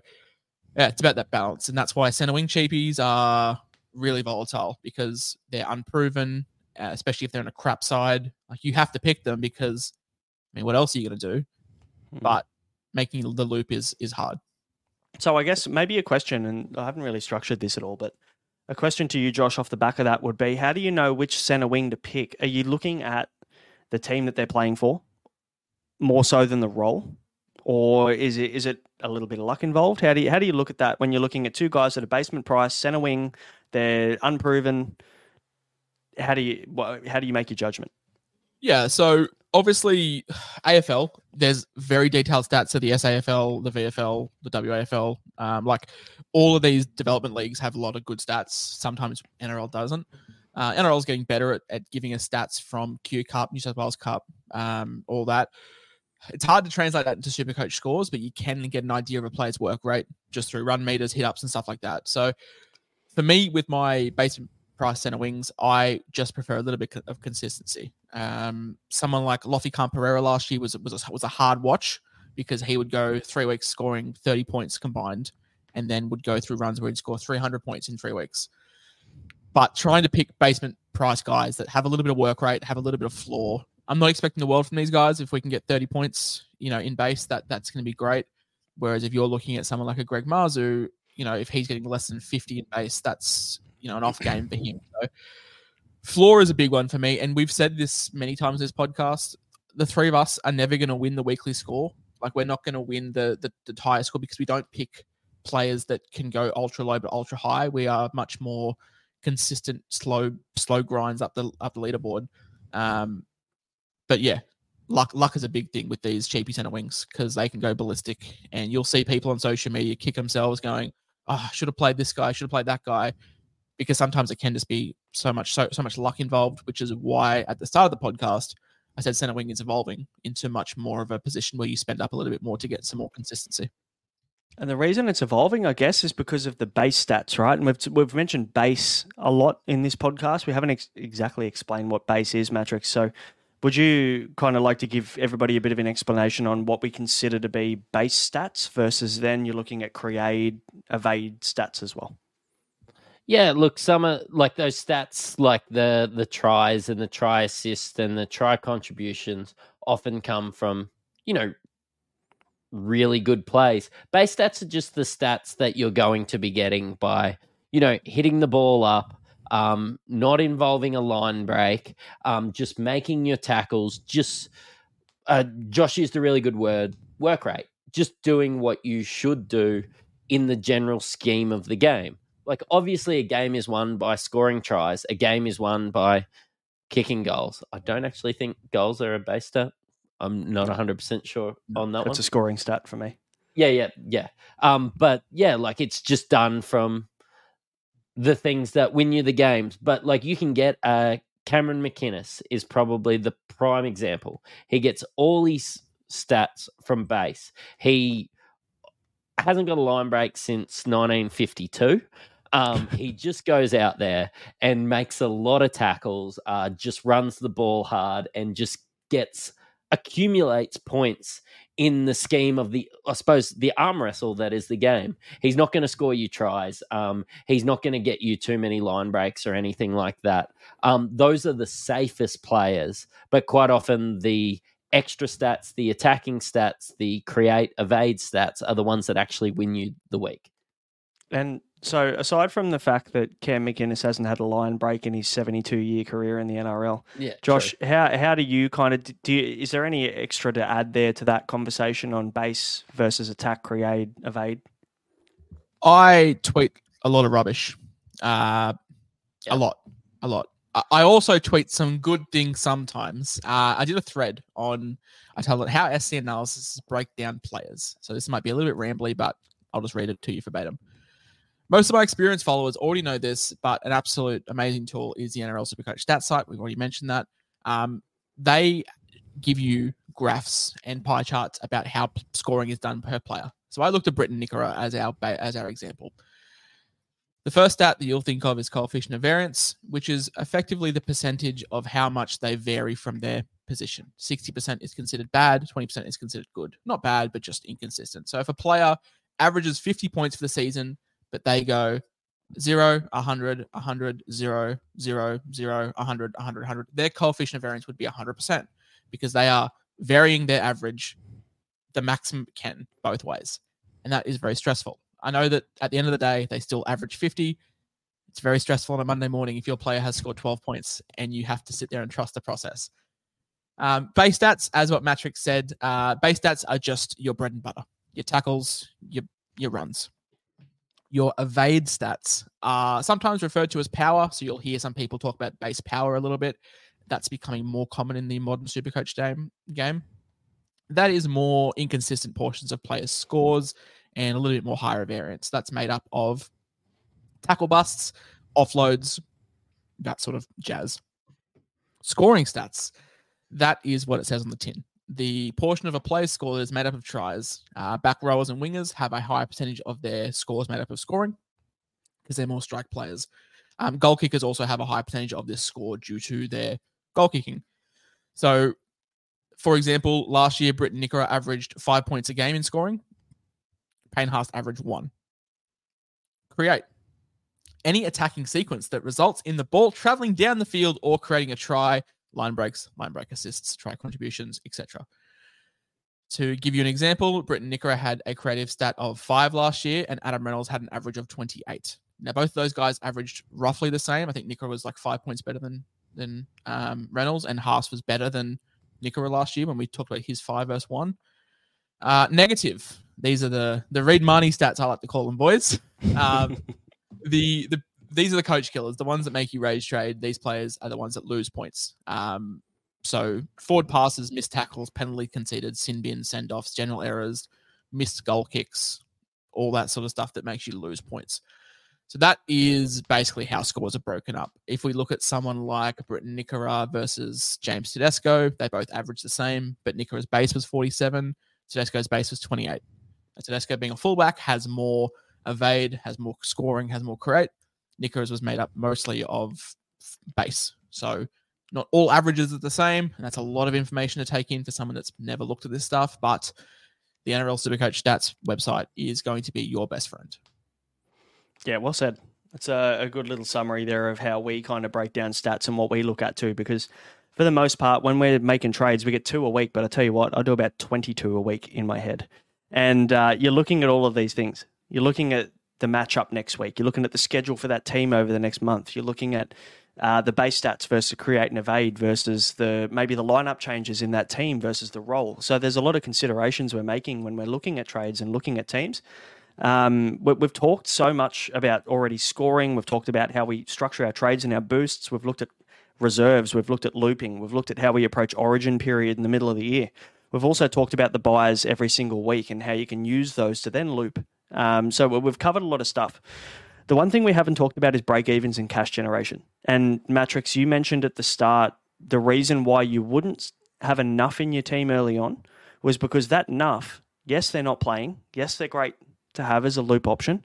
yeah, it's about that balance. And that's why center wing cheapies are really volatile because they're unproven, uh, especially if they're in a crap side. Like you have to pick them because, I mean, what else are you going to do? But making the loop is is hard.
So I guess maybe a question, and I haven't really structured this at all, but a question to you, Josh, off the back of that would be: How do you know which centre wing to pick? Are you looking at the team that they're playing for more so than the role, or is it is it a little bit of luck involved? How do you how do you look at that when you're looking at two guys at a basement price, centre wing, they're unproven? How do you how do you make your judgment?
Yeah, so obviously AFL, there's very detailed stats to the SAFL, the VFL, the WAFL. Um, like all of these development leagues have a lot of good stats. Sometimes NRL doesn't. Uh, NRL is getting better at, at giving us stats from Q Cup, New South Wales Cup, um, all that. It's hard to translate that into Supercoach scores, but you can get an idea of a player's work rate just through run meters, hit ups, and stuff like that. So for me, with my basement price center wings, I just prefer a little bit of consistency. Um, someone like Lofty Khan Pereira last year was was a, was a hard watch because he would go three weeks scoring 30 points combined, and then would go through runs where he'd score 300 points in three weeks. But trying to pick basement price guys that have a little bit of work rate, have a little bit of floor. I'm not expecting the world from these guys. If we can get 30 points, you know, in base, that that's going to be great. Whereas if you're looking at someone like a Greg Marzhew, you know, if he's getting less than 50 in base, that's you know an off game for him. So floor is a big one for me, and we've said this many times in this podcast. The three of us are never going to win the weekly score. Like we're not going to win the, the the higher score because we don't pick players that can go ultra low but ultra high. We are much more consistent, slow, slow grinds up the up the leaderboard. Um, but yeah, luck luck is a big thing with these cheapy center wings because they can go ballistic, and you'll see people on social media kick themselves, going, "Oh, I should have played this guy, I should have played that guy," because sometimes it can just be so much so so much luck involved, which is why at the start of the podcast I said center wing is evolving into much more of a position where you spend up a little bit more to get some more consistency.
And the reason it's evolving, I guess, is because of the base stats, right? And we've we've mentioned base a lot in this podcast. We haven't ex- exactly explained what base is, Mattrix. So, would you kind of like to give everybody a bit of an explanation on what we consider to be base stats versus then you're looking at create, evade stats as well?
Yeah, look, some are like those stats, like the the tries and the try assist and the try contributions, often come from you know really good plays. Base stats are just the stats that you're going to be getting by, you know, hitting the ball up, um, not involving a line break, um, just making your tackles, just uh, Josh used a really good word, work rate, just doing what you should do in the general scheme of the game. Like, obviously, a game is won by scoring tries, a game is won by kicking goals. I don't actually think goals are a base stat. I'm not 100% sure on that
That's
one.
It's a scoring stat for me.
Yeah, yeah, yeah. Um, but yeah, like it's just done from the things that win you the games. But like you can get uh Cameron McInnes is probably the prime example. He gets all his stats from base. He hasn't got a line break since 1952. Um, he just goes out there and makes a lot of tackles, uh, just runs the ball hard, and just gets accumulates points in the scheme of the, I suppose, the arm wrestle that is the game. He's not going to score you tries. Um, he's not going to get you too many line breaks or anything like that. Um, those are the safest players, but quite often the extra stats, the attacking stats, the create evade stats are the ones that actually win you the week.
And so, aside from the fact that Cam McInnes hasn't had a line break in his 72 year career in the NRL,
Yeah,
Josh, how how do you kind of do? You, is there any extra to add there to that conversation on base versus attack, create, evade?
I tweet a lot of rubbish. Uh,
Yeah.
A lot. A lot. I- I also tweet some good things sometimes. Uh, I did a thread on, I tell it how SC analysis break down players. So this might be a little bit rambly, but I'll just read it to you verbatim. Most of my experienced followers already know this, but an absolute amazing tool is the NRL Supercoach stat site. We've already mentioned that. Um, they give you graphs and pie charts about how scoring is done per player. So I looked at Briton Nikora as our as our example. The first stat that you'll think of is coefficient of variance, which is effectively the percentage of how much they vary from their position. 60% is considered bad, 20% is considered good. Not bad, but just inconsistent. So if a player averages 50 points for the season, but they go 0, 100, 100, 0, 0, 0, 100, 100, 100, their coefficient of variance would be 100% because they are varying their average the maximum it can both ways. And that is very stressful. I know that at the end of the day, they still average 50. It's very stressful on a Monday morning if your player has scored 12 points and you have to sit there and trust the process. Um, base stats, as what Mattrix said, uh, base stats are just your bread and butter, your tackles, your your runs. Your evade stats are sometimes referred to as power. So you'll hear some people talk about base power a little bit. That's becoming more common in the modern Supercoach game. game. That is more inconsistent portions of players' scores and a little bit more higher variance. That's made up of tackle busts, offloads, that sort of jazz. Scoring stats, that is what it says on the tin. The portion of a player's score that is made up of tries. Uh, back rowers and wingers have a higher percentage of their scores made up of scoring because they're more strike players. Um, goal kickers also have a high percentage of this score due to their goal kicking. So, for example, last year, Briton Nikora averaged five points a game in scoring. Payne Haas averaged one. Create any attacking sequence that results in the ball traveling down the field or creating a try, line breaks, line break assists, try contributions, etc. To give you an example, Briton Nikora had a creative stat of five last year, and Adam Reynolds had an average of 28. Now, both of those guys averaged roughly the same. I think Nikora was like five points better than than um, Reynolds, and Haas was better than Nikora last year when we talked about his five versus one. Uh, negative. These are the the Reed Mahoney stats I like to call them, boys. Um, the the these are the coach killers, the ones that make you rage trade. These players are the ones that lose points. Um, so forward passes, missed tackles, penalty conceded, sin bin, send offs, general errors, missed goal kicks, all that sort of stuff that makes you lose points. So that is basically how scores are broken up. If we look at someone like Briton Nikora versus James Tedesco, they both average the same, but Nikora's base was 47, Tedesco's base was 28. And Tedesco being a fullback has more evade, has more scoring, has more create. Nikora's was made up mostly of base. So not all averages are the same, and that's a lot of information to take in for someone that's never looked at this stuff, but the NRL Supercoach Stats website is going to be your best friend.
Yeah, well said. It's a, a, good little summary there of how we kind of break down stats and what we look at too. Because for the most part, when we're making trades, we get two a week. But I tell you what, I do about 22 a week in my head. And uh, you're looking at all of these things. You're looking at the matchup next week. You're looking at the schedule for that team over the next month. You're looking at uh, the base stats versus create and evade versus the maybe the lineup changes in that team versus the role. So there's a lot of considerations we're making when we're looking at trades and looking at teams. Um, we, have talked so much about already scoring. We've talked about how we structure our trades and our boosts. We've looked at reserves. We've looked at looping. We've looked at how we approach origin period in the middle of the year. We've also talked about the buyers every single week and how you can use those to then loop. Um, so we've covered a lot of stuff. The one thing we haven't talked about is break evens and cash generation. And Mattrix, you mentioned at the start the reason why you wouldn't have enough in your team early on was because that enough, yes, they're not playing. Yes, they're great to have as a loop option,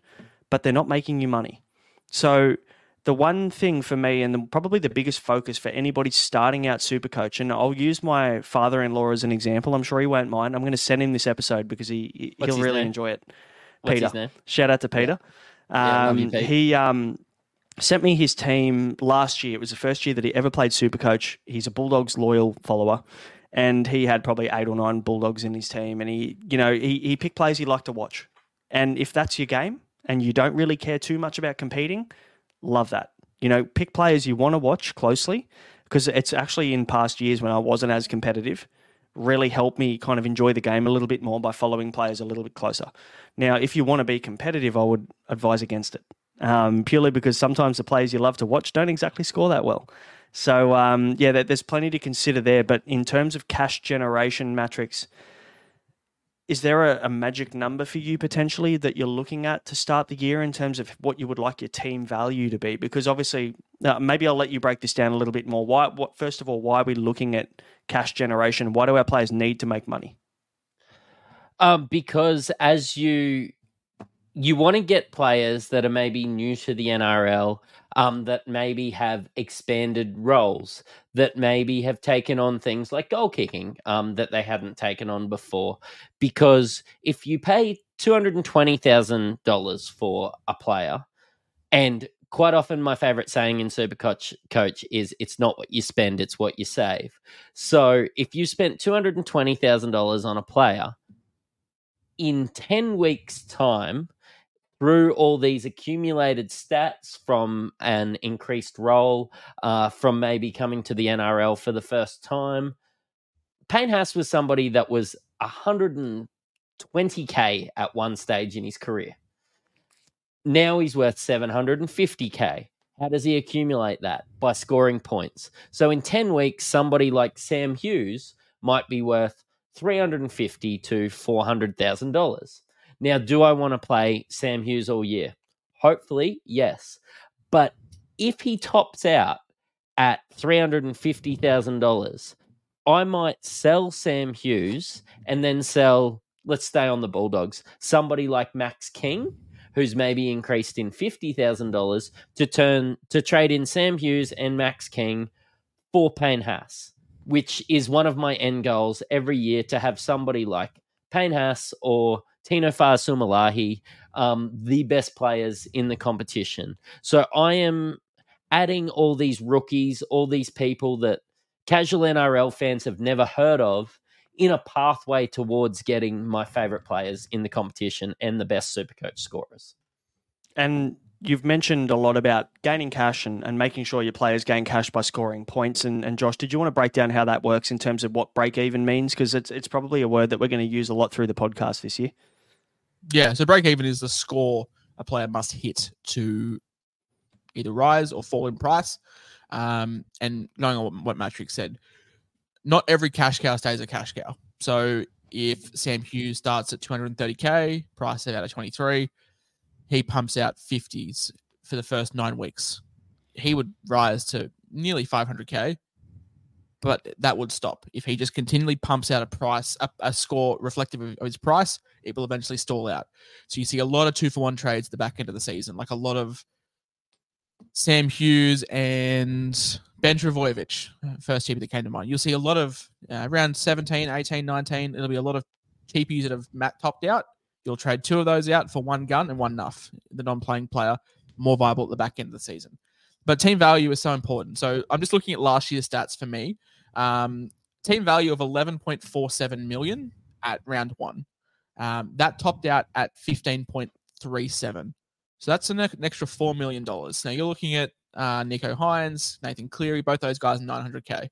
but they're not making you money. So the one thing for me, and the, probably the biggest focus for anybody starting out Supercoach, and I'll use my father-in-law as an example. I'm sure he won't mind. I'm going to send him this episode because he he'll really
name?
enjoy it.
What's
Peter, shout out to Peter.
Yeah.
Um,
you,
he um, sent me his team last year. It was the first year that he ever played Supercoach. He's a Bulldogs loyal follower, and he had probably eight or nine Bulldogs in his team. And he, you know, he, he picked players he liked to watch. And if that's your game and you don't really care too much about competing, love that. You know, pick players you want to watch closely because it's actually in past years when I wasn't as competitive, really helped me kind of enjoy the game a little bit more by following players a little bit closer. Now, if you want to be competitive, I would advise against it um, purely because sometimes the players you love to watch don't exactly score that well. So, um, yeah, there's plenty to consider there. But in terms of cash generation matrix, is there a, a, magic number for you potentially that you're looking at to start the year in terms of what you would like your team value to be? Because obviously, uh, maybe I'll let you break this down a little bit more. Why? What? First of all, why are we looking at cash generation? Why do our players need to make money?
Um, because as you you want to get players that are maybe new to the NRL, um, that maybe have expanded roles, that maybe have taken on things like goal kicking um, that they hadn't taken on before. Because if you pay $220,000 for a player, and quite often my favorite saying in Super Coach, Coach is it's not what you spend, it's what you save. So if you spent $220,000 on a player, in 10 weeks' time, through all these accumulated stats from an increased role, uh, from maybe coming to the NRL for the first time. Haas was somebody that was 120k at one stage in his career. Now he's worth 750k. How does he accumulate that? By scoring points. So in 10 weeks, somebody like Sam Hughes might be worth 350 to $400,000. Now, do I want to play Sam Hughes all year? Hopefully, yes. But if he tops out at $350,000, I might sell Sam Hughes and then sell, let's stay on the Bulldogs, somebody like Max King, who's maybe increased in $50,000 to turn to trade in Sam Hughes and Max King for Payne Haas, which is one of my end goals every year to have somebody like Payne Haas or Tino Fa'asuamaleaui, um, the best players in the competition. So I am adding all these rookies, all these people that casual NRL fans have never heard of in a pathway towards getting my favorite players in the competition and the best super coach scorers.
And you've mentioned a lot about gaining cash and, and making sure your players gain cash by scoring points. And, and Josh, did you want to break down how that works in terms of what break even means? Because it's, it's probably a word that we're going to use a lot through the podcast this year.
Yeah, so break even is the score a player must hit to either rise or fall in price. Um, and knowing on what Mattrix said, not every cash cow stays a cash cow. So if Sam Hughes starts at 230k, price out at 23, he pumps out 50s for the first nine weeks. He would rise to nearly 500k, but that would stop if he just continually pumps out a price, a, a score reflective of his price. It will eventually stall out. So you see a lot of two for one trades at the back end of the season, like a lot of Sam Hughes and Ben Trbojevic, first cheapie that came to mind. You'll see a lot of uh, around 17, 18, 19. It'll be a lot of TPs that have mat topped out. You'll trade two of those out for one gun and one nuff, the non playing player, more viable at the back end of the season. But team value is so important. So I'm just looking at last year's stats for me. Um, team value of 11.47 million at round one. Um, that topped out at 15.37. So that's an, an extra $4 million. Now you're looking at uh, Nicho Hynes, Nathan Cleary, both those guys 900K.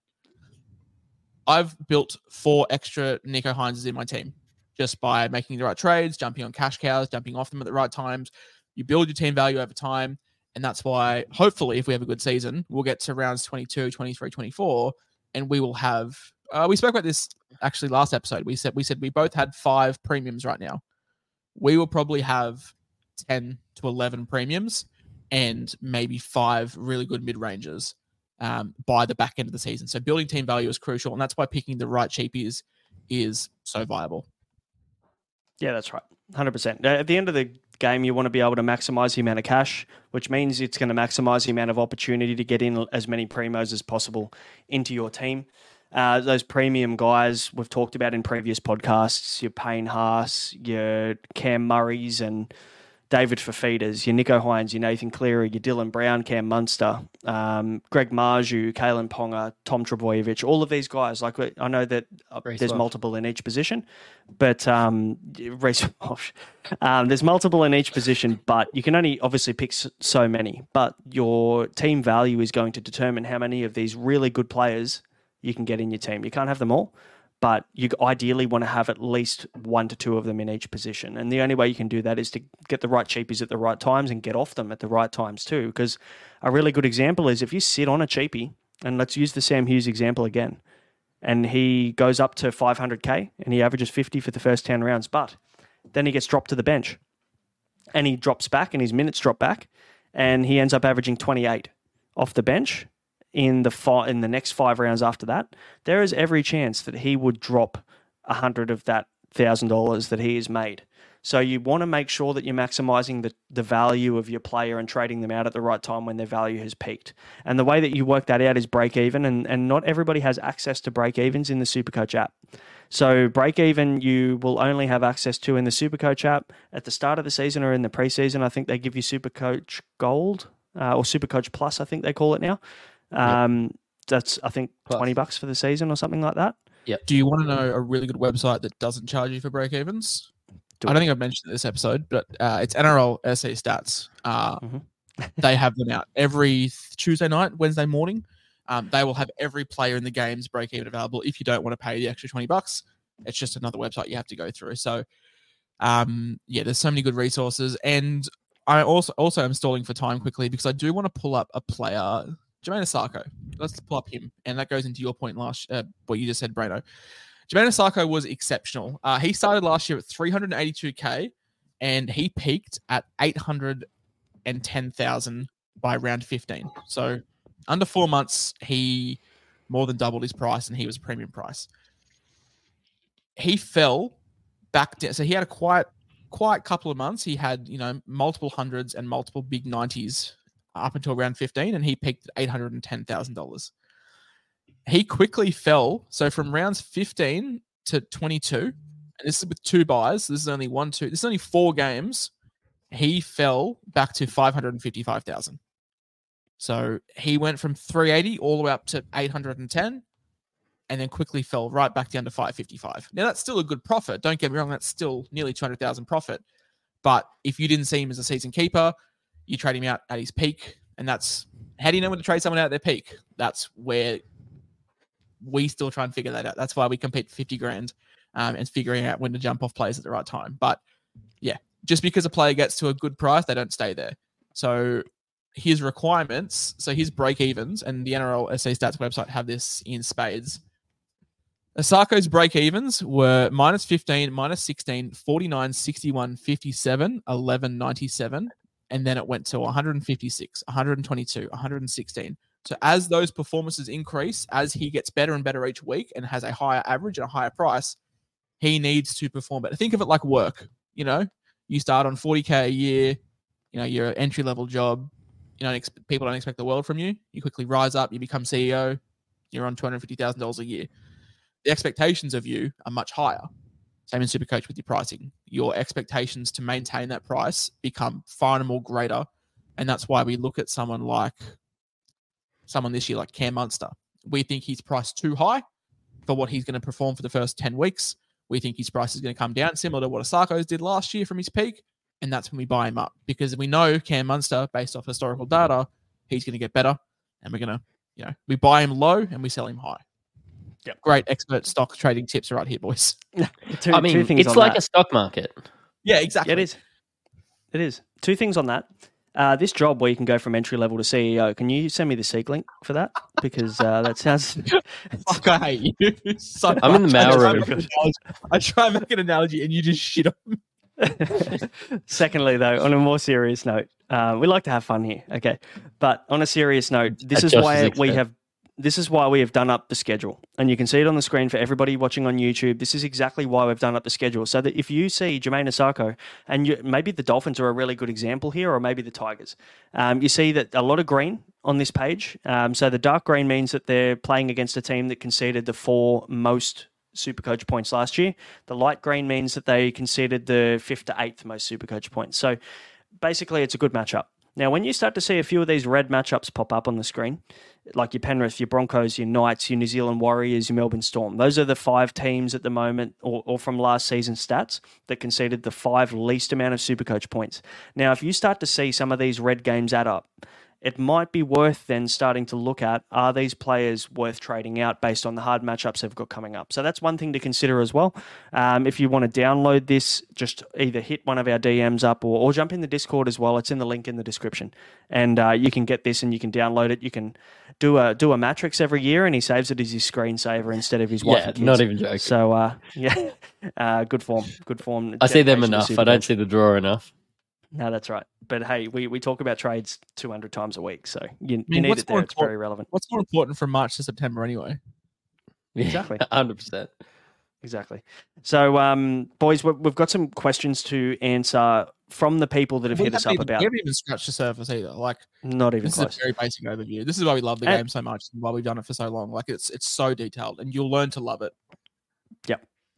I've built four extra Nicho Hyneses in my team just by making the right trades, jumping on cash cows, jumping off them at the right times. You build your team value over time. And that's why, hopefully, if we have a good season, we'll get to rounds 22, 23, 24, and we will have. Uh, we spoke about this actually last episode. We said we said we both had five premiums right now. We will probably have 10 to 11 premiums and maybe five really good mid ranges um, by the back end of the season. So building team value is crucial, and that's why picking the right cheapies is so viable.
Yeah, that's right. 100%. At the end of the game, you want to be able to maximize the amount of cash, which means it's going to maximize the amount of opportunity to get in as many primos as possible into your team. Uh, those premium guys we've talked about in previous podcasts, your Payne Haas, your Cam Murrays, and David Fifitas, your Nicho Hynes, your Nathan Cleary, your Dylan Brown, Cam Munster, um, Greg Marzhew, Kalyn Ponga, Tom Trbojevic, all of these guys. Like I know that uh, there's multiple in each position, but um, Reece um, there's multiple in each position, but you can only obviously pick so many. But your team value is going to determine how many of these really good players you can get in your team. You can't have them all but you ideally want to have at least one to two of them in each position. And the only way you can do that is to get the right cheapies at the right times and get off them at the right times too. Because a really good example is if you sit on a cheapie, and let's use the Sam Hughes example again, and he goes up to 500k and he averages 50 for the first 10 rounds, but then he gets dropped to the bench and he drops back and his minutes drop back and he ends up averaging 28 off the bench in the fi- in the next five rounds after that, there is every chance that he would drop a hundred of that thousand dollars that he has made. So you want to make sure that you're maximizing the, the value of your player and trading them out at the right time when their value has peaked. And the way that you work that out is break even, and, and not everybody has access to break evens in the Supercoach app. So break even you will only have access to in the Supercoach app at the start of the season or in the preseason. I think they give you Supercoach Gold uh, or Supercoach Plus, I think they call it now. Um, yep. That's I think Plus. twenty bucks for the season or something like that.
Yeah. Do you want to know a really good website that doesn't charge you for break evens? Do I don't think I've mentioned this episode, but uh, it's NRL SC Stats. Uh, mm-hmm. they have them out every Tuesday night, Wednesday morning. Um, they will have every player in the game's break even available. If you don't want to pay the extra twenty bucks, it's just another website you have to go through. So, um, yeah, there's so many good resources, and I also also am stalling for time quickly because I do want to pull up a player Jamayne Isaako. Let's pull up him, and that goes into your point last, uh, what you just said, Brano. Jamayne Isaako was exceptional. Uh, he started last year at 382k, and he peaked at 810,000 by round 15. So under four months, he more than doubled his price, and he was premium price. He fell back down. So he had a quiet, quiet couple of months. He had you know multiple hundreds and multiple big 90s up until round 15 and he peaked at $810,000. He quickly fell. So from rounds 15 to 22, and this is with two byes, this is only one, two, this is only four games. He fell back to 555,000. So he went from 380 all the way up to 810 and then quickly fell right back down to 555. Now that's still a good profit. Don't get me wrong, that's still nearly 200,000 profit. But if you didn't see him as a season keeper, you trade him out at his peak, and that's how do you know when to trade someone out at their peak? That's where we still try and figure that out. That's why we compete 50 grand um, and figuring out when to jump off players at the right time. But yeah, just because a player gets to a good price, they don't stay there. So his requirements, so his break evens, and the NRL SC Stats website have this in spades. Isaako's break evens were minus 15, minus 16, 49, 61, 57, 11, 97. And then it went to 156, 122, 116. So as those performances increase, as he gets better and better each week and has a higher average and a higher price, he needs to perform better. Think of it like work. You know, you start on 40k a year. You know, you're an entry level job. You know, people don't expect the world from you. You quickly rise up. You become CEO. You're on two hundred fifty thousand dollars a year. The expectations of you are much higher. Same in Supercoach with your pricing. Your expectations to maintain that price become far and more greater, and that's why we look at someone like someone this year like Cam Munster. We think he's priced too high for what he's going to perform for the first 10 weeks. We think his price is going to come down, similar to what Isaako's did last year from his peak. And that's when we buy him up because we know Cam Munster, based off historical data, he's going to get better. And we're going to, you know, we buy him low and we sell him high.
Yep.
Great expert stock trading tips right here, boys.
two,
I mean,
two things
it's
on
like
that.
a stock market.
Yeah, exactly.
Yeah, it is. It is. Two things on that. Uh, this job where you can go from entry level to CEO, can you send me the seek link for that? Because uh, that sounds.
Fuck, I hate you. So
I'm in the
much. I
mail
try
room.
make an analogy- I try and make an analogy and you just shit on me.
Secondly, though, on a more serious note, uh, we like to have fun here. Okay, but on a serious note, this
At
is
Josh's
why we have. This is why we have done up the schedule, and you can see it on the screen for everybody watching on YouTube. This is exactly why we've done up the schedule, so that if you see Jamayne Isaako, and you, maybe the Dolphins are a really good example here, or maybe the Tigers, um, you see that a lot of green on this page. Um, so the dark green means that they're playing against a team that conceded the four most Supercoach points last year. The light green means that they conceded the fifth to eighth most Supercoach points. So basically, it's a good matchup. Now, when you start to see a few of these red matchups pop up on the screen, like your Penrith, your Broncos, your Knights, your New Zealand Warriors, your Melbourne Storm, those are the five teams at the moment, or, or from last season's stats, that conceded the five least amount of Supercoach points. Now, if you start to see some of these red games add up, it might be worth then starting to look at are these players worth trading out based on the hard matchups they've got coming up. So that's one thing to consider as well. Um, if you want to download this, just either hit one of our DMs up or, or jump in the Discord as well. It's in the link in the description, and uh, you can get this and you can download it. You can do a do a matrix every year, and he saves it as his screensaver instead of his wife.
Yeah,
and kids.
not even joking.
So uh, yeah, uh, good form, good form.
I see them
dedication to
enough. I don't see the draw enough.
No, that's right. But hey, we, we talk about trades 200 times a week, so you, you
mean,
need it there. It's very relevant.
What's more important from March to September anyway?
Exactly.
hundred percent.
Exactly. So, um, boys, we- we've got some questions to answer from the people that have
We
hit us up
even-
about.
We haven't even scratched the surface either. Like
Not even
this
close.
is a very basic overview. This is why we love the
And-
game so much and why we've done it for so long. Like it's it's so detailed and you'll learn to love it.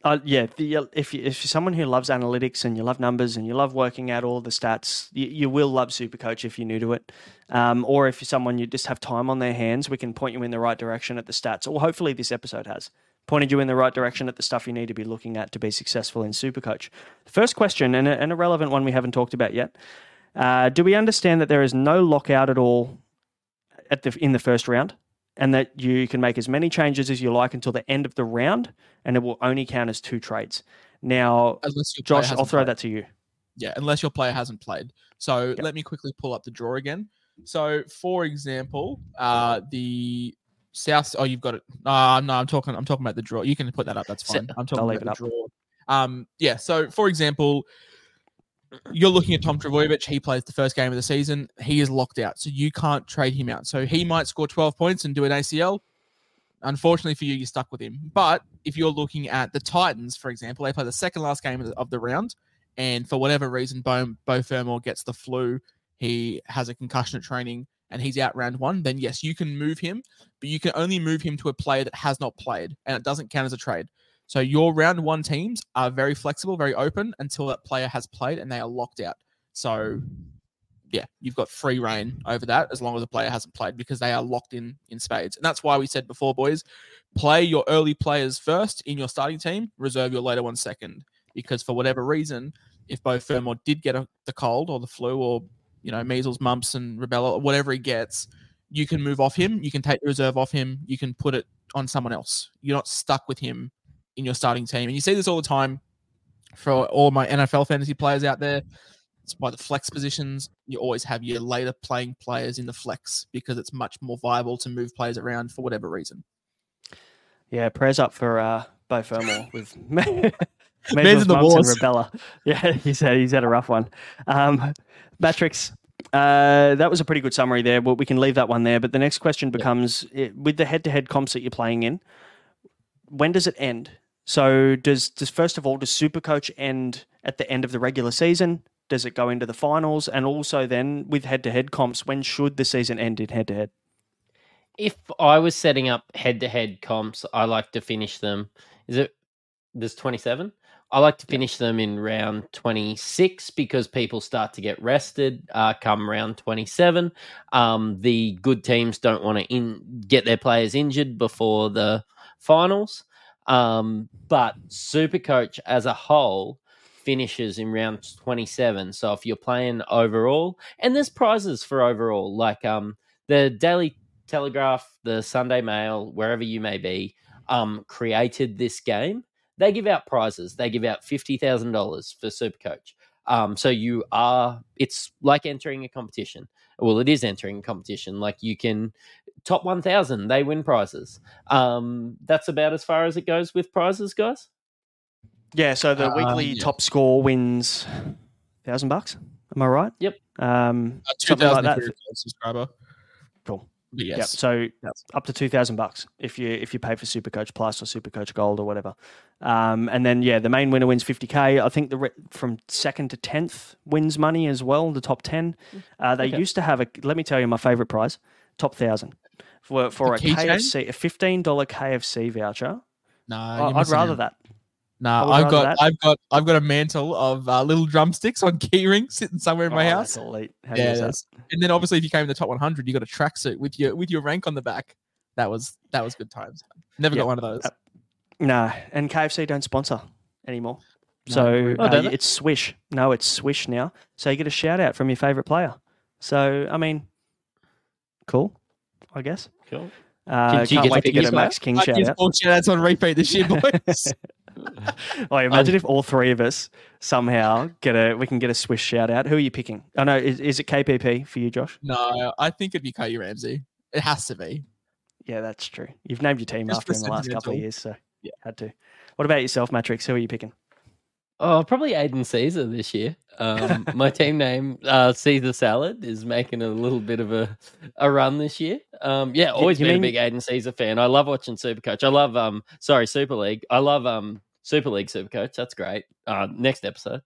Uh, yeah, the, if you, if you're someone who loves analytics and you love numbers and you love working out all the stats, you, you will love Supercoach if you're new to it. Um, or if you're someone you just have time on their hands, we can point you in the right direction at the stats. Or hopefully this episode has pointed you in the right direction at the stuff you need to be looking at to be successful in Supercoach. First question, and a, and a relevant one we haven't talked about yet. Uh, do we understand that there is no lockout at all at the in the first round? and that you can make as many changes as you like until the end of the round, and it will only count as two trades. Now,
Unless your player
Josh, I'll throw
played.
that to you.
Yeah, unless your player hasn't played. So
Yep.
let me quickly pull up the draw again. So for example, uh the South oh you've got it. Uh no, I'm talking I'm talking about the draw. You can put that up, that's fine. I'm
I'll
talking
leave
about the draw. Um yeah, so for example, you're looking at Tom Trbojevic. He plays the first game of the season. He is locked out, so you can't trade him out. So he might score 12 points and do an ACL. Unfortunately for you, you're stuck with him. But if you're looking at the Titans, for example, they play the second last game of the, of the round, and for whatever reason, Beau, Beau Fermor gets the flu. He has a concussion at training, and he's out round one. Then yes, you can move him, but you can only move him to a player that has not played, and it doesn't count as a trade. So your round one teams are very flexible, very open until that player has played and they are locked out. So yeah, you've got free reign over that as long as the player hasn't played because they are locked in in spades. And that's why we said before, boys, play your early players first in your starting team, reserve your later ones second. Because for whatever reason, if Beau Fermor did get a, the cold or the flu or you know, measles, mumps, and rubella, whatever he gets, you can move off him. You can take the reserve off him. You can put it on someone else. You're not stuck with him in your starting team. And you see this all the time for all my NFL fantasy players out there. It's by the flex positions. You always have your later playing players in the flex because it's much more viable to move players around for whatever reason.
Yeah, prayers up for uh, Beau Fermor with
Man's in the
and
wars.
rubella. Yeah, he's had he's had a rough one. Um, Mattrix, uh, that was a pretty good summary there. Well, we can leave that one there. But the next question becomes: eh, with the head-to-head comps that you're playing in, when does it end? So does does first of all does Supercoach end at the end of the regular season? Does it go into the finals? And also then with head-to-head comps, when should the season end in head-to-head?
if I was setting up head to head comps, I like to finish them. Is it there's 27? I like to finish them in round 26 because people start to get rested uh, come round 27. Um, the good teams don't want to in, get their players injured before the finals. Um, but Supercoach as a whole finishes in round 27. So if you're playing overall, and there's prizes for overall, like um, the Daily Telegraph, the Sunday Mail, wherever you may be, um, created this game. They give out prizes. They give out fifty thousand dollars for Supercoach. Um, so you are. It's like entering a competition. Well, it is entering a competition. Like you can top one thousand, they win prizes. Um, that's about as far as it goes with prizes, guys.
Yeah, so the
Um,
weekly
yeah.
top score wins thousand bucks. Am I right?
Yep.
Um,
Uh,
something like
2000
that.
if you're a gold subscriber.
Cool.
But yes.
Yep. So up to two thousand bucks if you if you pay for Supercoach Plus or Supercoach Gold or whatever. Um, and then yeah, the main winner wins fifty k. I think the re- from second to tenth wins money as well. The top ten. Uh, they
Okay.
used to have a. Let me tell you, my favorite prize, top thousand, for for a
The keychain?
KFC, a fifteen dollar KFC voucher.
No,
I, I'd rather
out.
that.
Nah,
I would
I've got,
that.
I've got, I've got a mantle of uh, little drumsticks on keyring sitting somewhere in my
Oh,
house.
that's elite. How
Yeah,
is that?
that's- and then obviously if you came in the top 100, you got a tracksuit with your with your rank on the back. That was that was good times. Never
Yep.
got one of those.
Uh, No, and KFC don't sponsor anymore.
No,
So
agree.
Oh,
uh, it's Swish. No, it's Swish now. So you get a shout out from your favorite player. So I mean, cool, I guess.
Cool.
Uh,
Did
can't
get
wait
to
to get a Max King
I
shout out.
all shout outs on repeat this year, boys.
Oh, imagine if all three of us somehow get a we can get a Swish shout out. Who are you picking? Oh no, is, is it KPP for you, Josh?
no, I think it'd be Cody Ramsey. It has to be.
Yeah, that's true. You've named your team
Just
after
for
him the last couple of years, so
Yeah.
had to. What about yourself, Mattrix? Who are you picking?
Oh, probably Aidan Sezer this year. Um, my team name, uh, Caesar Salad, is making a little bit of a, a run this year. Um, yeah, always
you
been
mean-
a big Aiden Caesar fan. I love watching Supercoach. I love, um, sorry, Super League. I love um, Super League Supercoach. That's great. Uh, next episode.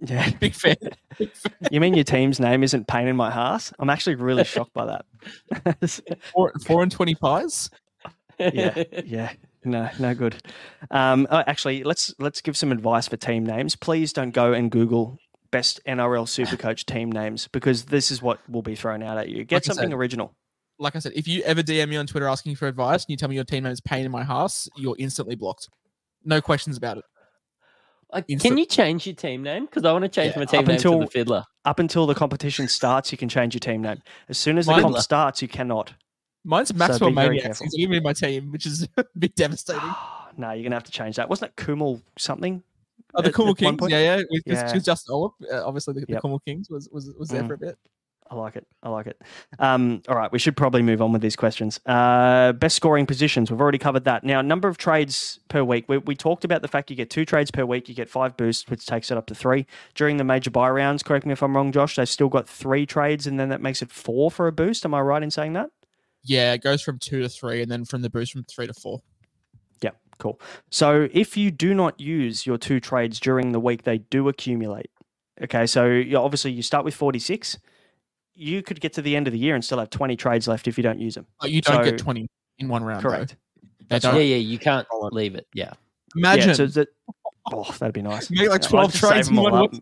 Yeah,
Big fan.
you mean your team's name isn't pain in my hearse? I'm actually really shocked by that.
four, four and twenty pies.
yeah, yeah, no, no good. Um, oh, actually, let's let's give some advice for team names. Please don't go and Google best NRL Supercoach team names because this is what will be thrown out at you. Get
Like
something
said,
original.
Like I said, if you ever DM me on Twitter asking for advice and you tell me your team name is pain in my house, you're instantly blocked. No questions about it.
Like,
Insta-
can you change your team name? Because I want to change
Yeah,
my team
up
name
until-
to the Fiddler.
Up until the competition starts, you can change your team name. As soon as the
Mine-
comp starts, you cannot.
Mine's Maxwell
be very
Maniacs.
careful.
He's even in my team, which is a bit devastating.
no, you're gonna have to change that. Wasn't it Kumal something?
Oh, the
at-
Kummel
at one
Kings, yeah, yeah. With, with-
Yeah.
with Justin Olam, uh, obviously the, the
Yep.
Kummel Kings was was was there
Mm.
for a bit.
I like it. I like it. Um, all right, we should probably move on with these questions. Uh, best scoring positions. We've already covered that. Now, number of trades per week. We, we talked about the fact you get two trades per week. You get five boosts, which takes it up to three. During the major buy rounds, correct me if I'm wrong, Josh, they've still got three trades, and then that makes it four for a boost. Am I right in saying that?
Yeah, it goes from two to three, and then from the boost from three to four.
Yeah, cool. So if you do not use your two trades during the week, they do accumulate. Okay, so obviously you start with 46. You could get to the end of the year and still have 20 trades left if you don't use them.
Like, you don't
So-
get twenty in one round.
Correct.
They don't.
Yeah, yeah, you can't leave it. Yeah.
Imagine
Yeah, so that, oh, that'd be nice.
Make, like,
I'd
12
just
trades in one
up.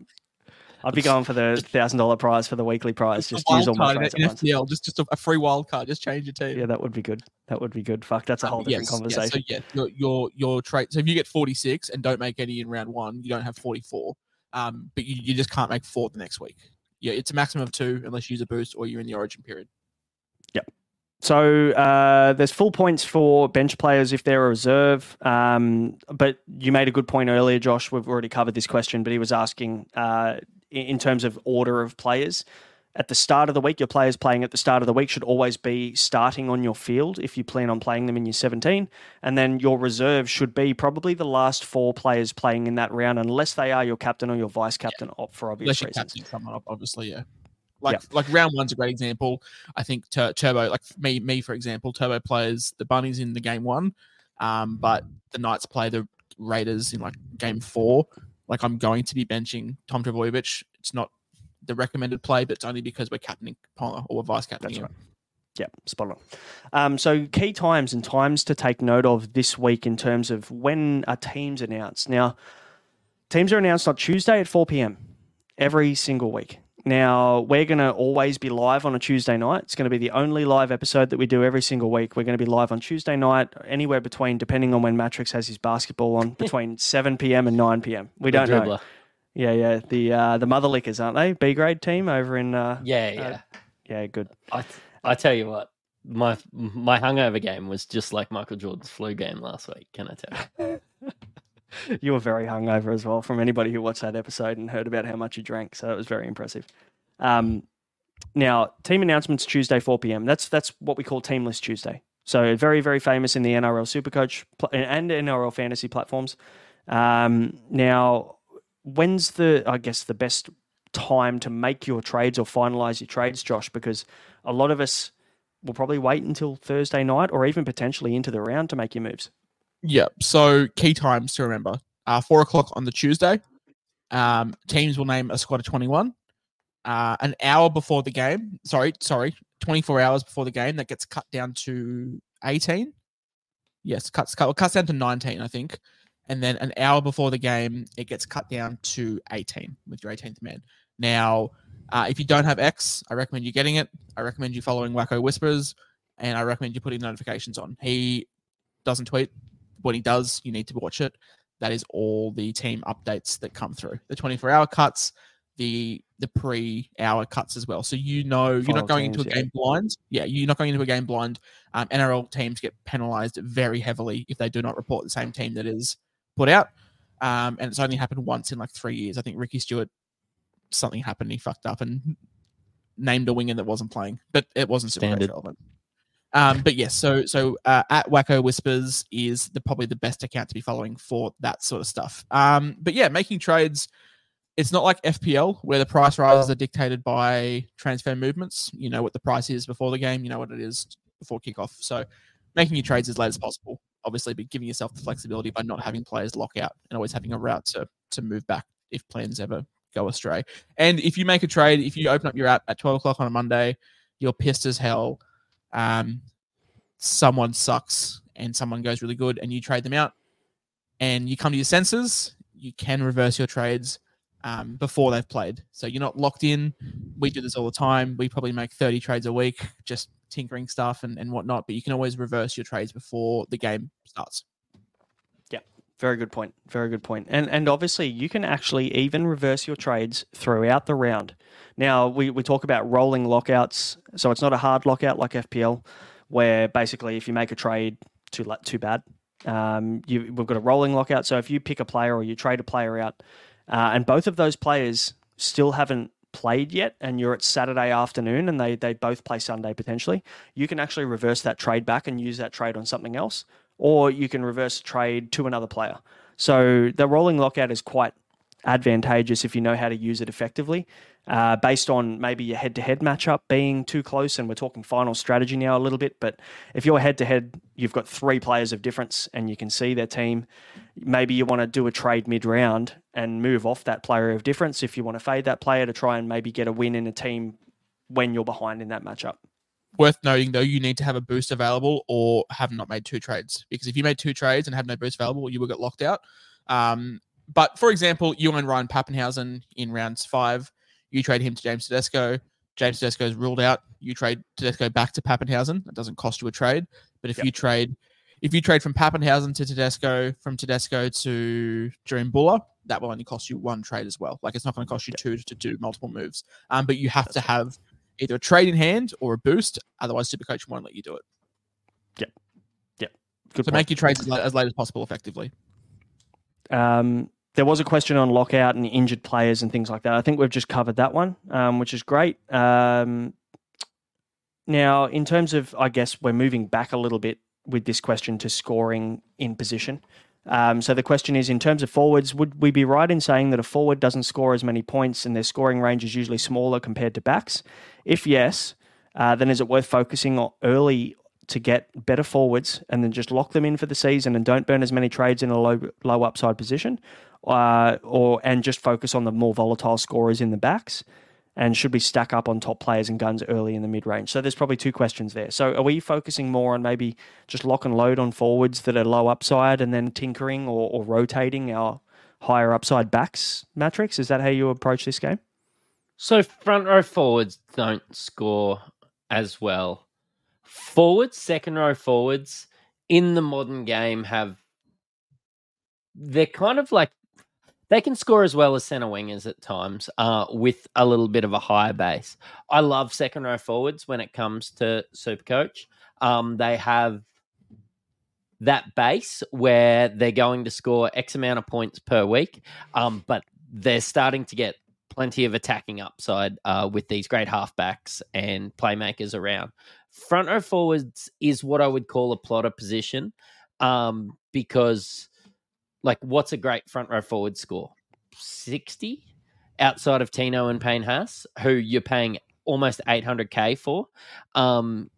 I'd be going for the thousand dollar prize for the weekly prize.
just
Just use all my
card
trades at once.
FPL, just just a, a free wild card. Just change your team.
Yeah, that would be good. That would be good. Fuck, that's a
Um,
whole different
yes,
conversation.
Yeah, so yeah, your your your trade. So if you get forty six and don't make any in round one, you don't have forty four. Um, but you, you just can't make four the next week. Yeah, it's a maximum of two unless you use a boost or you're in the origin period. Yep.
So uh, there's full points for bench players if they're a reserve. Um, but you made a good point earlier, Josh. We've already covered this question, but he was asking uh, in in terms of order of players. At the start of the week, your players playing at the start of the week should always be starting on your field if you plan on playing them in your 17. And then your reserve should be probably the last four players playing in that round, unless they are your captain or your vice captain, op for obvious reasons.
someone up, obviously, yeah. Like like round one's a great example. I think Tur- Turbo, like me, me for example, Turbo plays the Bunnies in the game one, um, but the Knights play the Raiders in like game four. Like I'm going to be benching Tom Trbojevic. It's not the recommended play, but it's only because we're captaining Ponga or we're vice captaining
That's
him.
Yeah, spot on. Um, so key times and times to take note of this week in terms of when are teams announced. Now, teams are announced on Tuesday at 4 p.m. every single week. Now, we're going to always be live on a Tuesday night. It's going to be the only live episode that we do every single week. We're going to be live on Tuesday night, anywhere between, depending on when Mattrix has his basketball on, between 7 p.m. and 9 p.m. We
The
don't know. Yeah, yeah. The uh, the Mother Lickers, aren't they? B grade team over in. Uh,
Yeah, yeah.
yeah, good.
I, I tell you what, my my hungover game was just like Michael Jordan's flu game last week. Can I tell you?
You were very hungover as well from anybody who watched that episode and heard about how much you drank. So it was very impressive. Um, now, team announcements Tuesday, 4 p.m. That's that's what we call Team List Tuesday. So very, very famous in the NRL Supercoach pl- and NRL fantasy platforms. Um, now, when's the, I guess, the best time to make your trades or finalize your trades, Josh? Because a lot of us will probably wait until Thursday night or even potentially into the round to make your moves.
Yeah. So key times to remember: uh, four o'clock on the Tuesday. Um, teams will name a squad of twenty-one. Uh, an hour before the game. Sorry, sorry, twenty-four hours before the game. That gets cut down to eighteen. Yes, cuts cut, cuts down to nineteen, I think. And then an hour before the game, it gets cut down to eighteen with your eighteenth man. Now, uh, if you don't have X, I recommend you getting it. I recommend you following Wacko Whispers, and I recommend you putting notifications on. He doesn't tweet when he does, you need to watch it. That is all the team updates that come through. The 24 hour cuts, the the pre hour cuts as well. So you know you're
Final
not going into a
teams, yeah.
game blind. Yeah, you're not going into a game blind. Um, NRL teams get penalized very heavily if they do not report the same team that is put out. Um, and it's only happened once in like three years. I think Ricky Stuart, something happened. He fucked up and named a winger that wasn't playing, but it wasn't super
Standard.
relevant. Um, but yes, so so uh, at Wacko Whispers is the probably the best account to be following for that sort of stuff. Um, but yeah, making trades. It's not like FPL where the price rises are dictated by transfer movements. You know what the price is before the game. You know what it is before kickoff. So making your trades as late as possible. Obviously, but giving yourself the flexibility by not having players lock out and always having a route to to move back if plans ever go astray. And if you make a trade, if you open up your app at twelve o'clock on a Monday, you're pissed as hell um, someone sucks and someone goes really good and you trade them out and you come to your senses, you can reverse your trades um, before they've played. So you're not locked in. We do this all the time. We probably make 30 trades a week, just tinkering stuff and, and whatnot, but you can always reverse your trades before the game starts.
Yeah, very good point. Very good point. And and obviously you can actually even reverse your trades throughout the round. Now we, we talk about rolling lockouts, so it's not a hard lockout like FPL, where basically if you make a trade, too too bad. Um, you, we've got a rolling lockout. So if you pick a player or you trade a player out, uh, and both of those players still haven't played yet, and you're at Saturday afternoon, and they they both play Sunday potentially, you can actually reverse that trade back and use that trade on something else, or you can reverse trade to another player. So the rolling lockout is quite advantageous if you know how to use it effectively. Uh, based on maybe your head-to-head matchup being too close, and we're talking final strategy now a little bit. But if you're head-to-head, you've got three players of difference, and you can see their team. Maybe you want to do a trade mid-round and move off that player of difference. If you want to fade that player to try and maybe get a win in a team when you're behind in that matchup.
Worth noting though, you need to have a boost available or have not made two trades because if you made two trades and have no boost available, you will get locked out. Um, but for example, you own Ryan Papenhuyzen in rounds five. You trade him to James Tedesco. James Tedesco is ruled out. You trade Tedesco back to Papenhuyzen. That doesn't cost you a trade. But if
Yep.
you trade, if you trade from Papenhuyzen to Tedesco, from Tedesco to Jerome Buller, that will only cost you one trade as well. Like it's not going to cost you two to do multiple moves. Um, but you have to have either a trade in hand or a boost. Otherwise, Supercoach won't let you do it.
Yep. Yep. Good
so
point.
make your trades as late, as late as possible, effectively.
Um, there was a question on lockout and injured players and things like that. I think we've just covered that one, um, which is great. Um, now, in terms of, I guess we're moving back a little bit with this question to scoring in position. Um, so the question is, in terms of forwards, would we be right in saying that a forward doesn't score as many points and their scoring range is usually smaller compared to backs? If yes, uh, then is it worth focusing early to get better forwards and then just lock them in for the season and don't burn as many trades in a low low upside position, uh, or and just focus on the more volatile scorers in the backs? And should we stack up on top players and guns early in the mid range? So there's probably two questions there. So are we focusing more on maybe just lock and load on forwards that are low upside and then tinkering or, or rotating our higher upside backs Mattrix? Is that how you approach this game?
So front row forwards don't score as well. Forwards, second row forwards in the modern game have they're kind of like they can score as well as center wingers at times uh, with a little bit of a higher base. I love second row forwards when it comes to Supercoach. Um, they have that base where they're going to score X amount of points per week, um, but they're starting to get plenty of attacking upside uh, with these great halfbacks and playmakers around. Front row forwards is what I would call a plotter position um, because, like, what's a great front row forward score? 60 outside of Tino and Payne Haas, who you're paying almost 800k for. Um,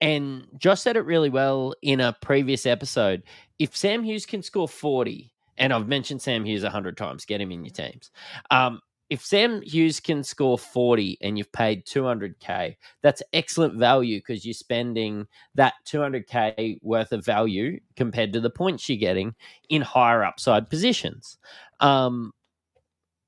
and Josh said it really well in a previous episode. If Sam Hughes can score 40, and I've mentioned Sam Hughes 100 times, get him in your teams. Um, if Sam Hughes can score 40 and you've paid 200k, that's excellent value because you're spending that 200k worth of value compared to the points you're getting in higher upside positions. Um,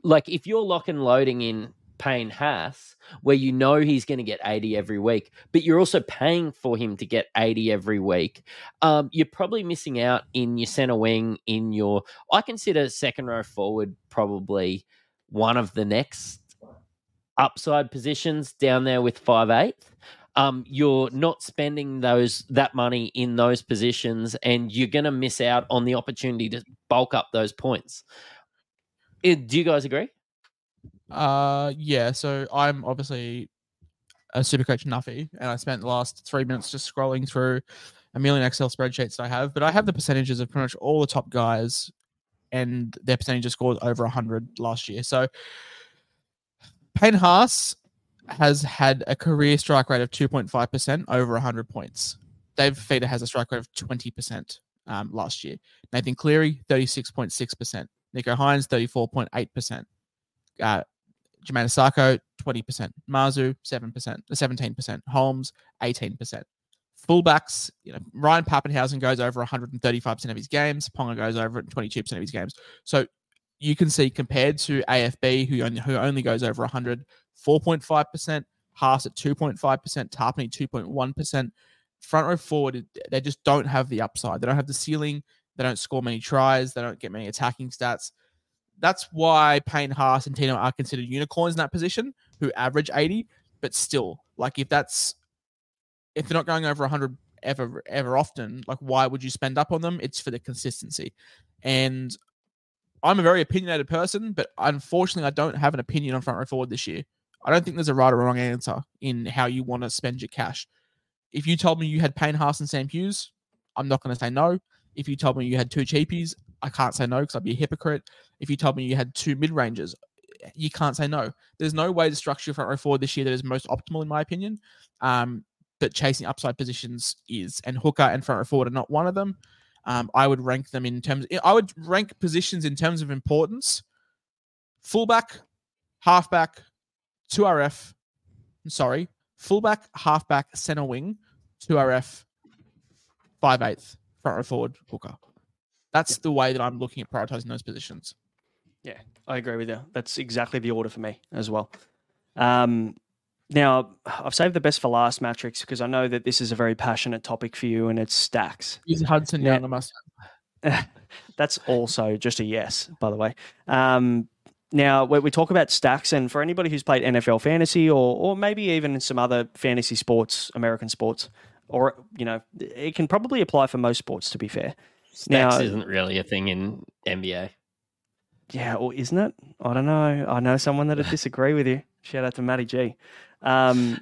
like if you're lock and loading in Payne Haas, where you know he's going to get 80 every week, but you're also paying for him to get 80 every week, um, you're probably missing out in your center wing, in your. I consider second row forward probably one of the next upside positions down there with five eighth. Um, you're not spending those that money in those positions, and you're going to miss out on the opportunity to bulk up those points. Eh, do you guys agree?
Uh, yeah. So I'm obviously a super coach Nuffy, and I spent the last three minutes just scrolling through a million Excel spreadsheets that I have. But I have the percentages of pretty much all the top guys, and their percentage of scores over 100 last year. So Payne Haas has had a career strike rate of 2.5% over 100 points. Dave Feeder has a strike rate of 20% um, last year. Nathan Cleary, 36.6%. Nicho Hynes, 34.8%. Uh, Isaako, 20%. Marzhew, 7%, 17%. Holmes, 18%. Fullbacks, you know, Ryan Papenhuyzen goes over 135% of his games. Ponga goes over 22% of his games. So you can see compared to AFB, who only, who only goes over 100, 4.5%, Haas at 2.5%, Tarpany 2.1%. Front row forward, they just don't have the upside. They don't have the ceiling. They don't score many tries. They don't get many attacking stats. That's why Payne Haas and Tino are considered unicorns in that position, who average 80. But still, like if that's if they're not going over 100 ever ever often, like why would you spend up on them? It's for the consistency. And I'm a very opinionated person, but unfortunately, I don't have an opinion on front row forward this year. I don't think there's a right or wrong answer in how you want to spend your cash. If you told me you had Payne Haas and Sam Hughes, I'm not going to say no. If you told me you had two cheapies, I can't say no because I'd be a hypocrite. If you told me you had two mid rangers, you can't say no. There's no way to structure front row forward this year that is most optimal, in my opinion. Um, but chasing upside positions is, and hooker and front row forward are not one of them. Um, I would rank them in terms. I would rank positions in terms of importance: fullback, halfback, two RF. Sorry, fullback, halfback, center wing, two RF, five eighth, front row forward, hooker. That's yeah. the way that I'm looking at prioritizing those positions.
Yeah, I agree with you. That's exactly the order for me as well. Um, Now, I've saved the best for last, Mattrix, because I know that this is a very passionate topic for you, and it's stacks.
Is Hudson
Yeah.
Young a must?
That's also just a yes, by the way. Um, now, when we talk about stacks, and for anybody who's played NFL fantasy or, or maybe even some other fantasy sports, American sports, or, you know, it can probably apply for most sports, to be fair.
Stacks
Now-
isn't really a thing in NBA.
Yeah, or isn't it? I don't know. I know someone that'd disagree with you. Shout out to Matty G. Um,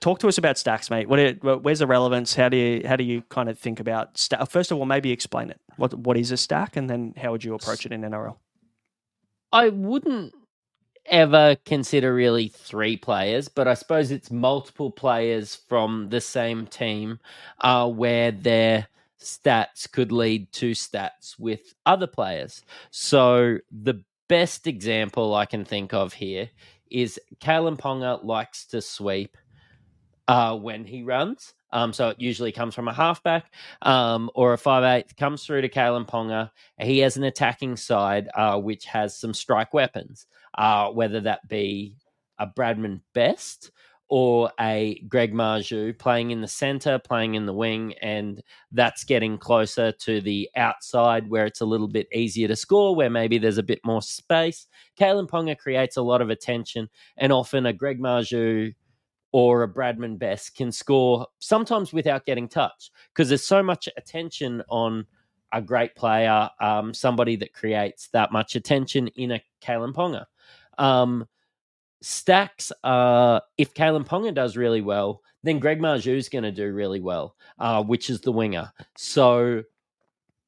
talk to us about stacks, mate. What? It, where's the relevance? How do you how do you kind of think about stack? First of all, maybe explain it. What what is a stack, and then how would you approach it in NRL?
I wouldn't ever consider really three players, but I suppose it's multiple players from the same team uh, where their stats could lead to stats with other players. So the best example I can think of here is Kalyn Ponga likes to sweep uh, when he runs. Um, so it usually comes from a halfback um, or a five eighth comes through to Kalyn Ponga. He has an attacking side uh, which has some strike weapons, uh, whether that be a Bradman Best or a Greg Marzhew playing in the center, playing in the wing, and that's getting closer to the outside where it's a little bit easier to score, where maybe there's a bit more space. Kalyn Ponga creates a lot of attention, and often a Greg Marzhew or a Bradman Best can score sometimes without getting touched because there's so much attention on a great player, um, somebody that creates that much attention in a Kalyn Ponga. Um, stacks, uh, if Kalyn Ponga does really well, then Greg Marzhew's going to do really well, uh, which is the winger. So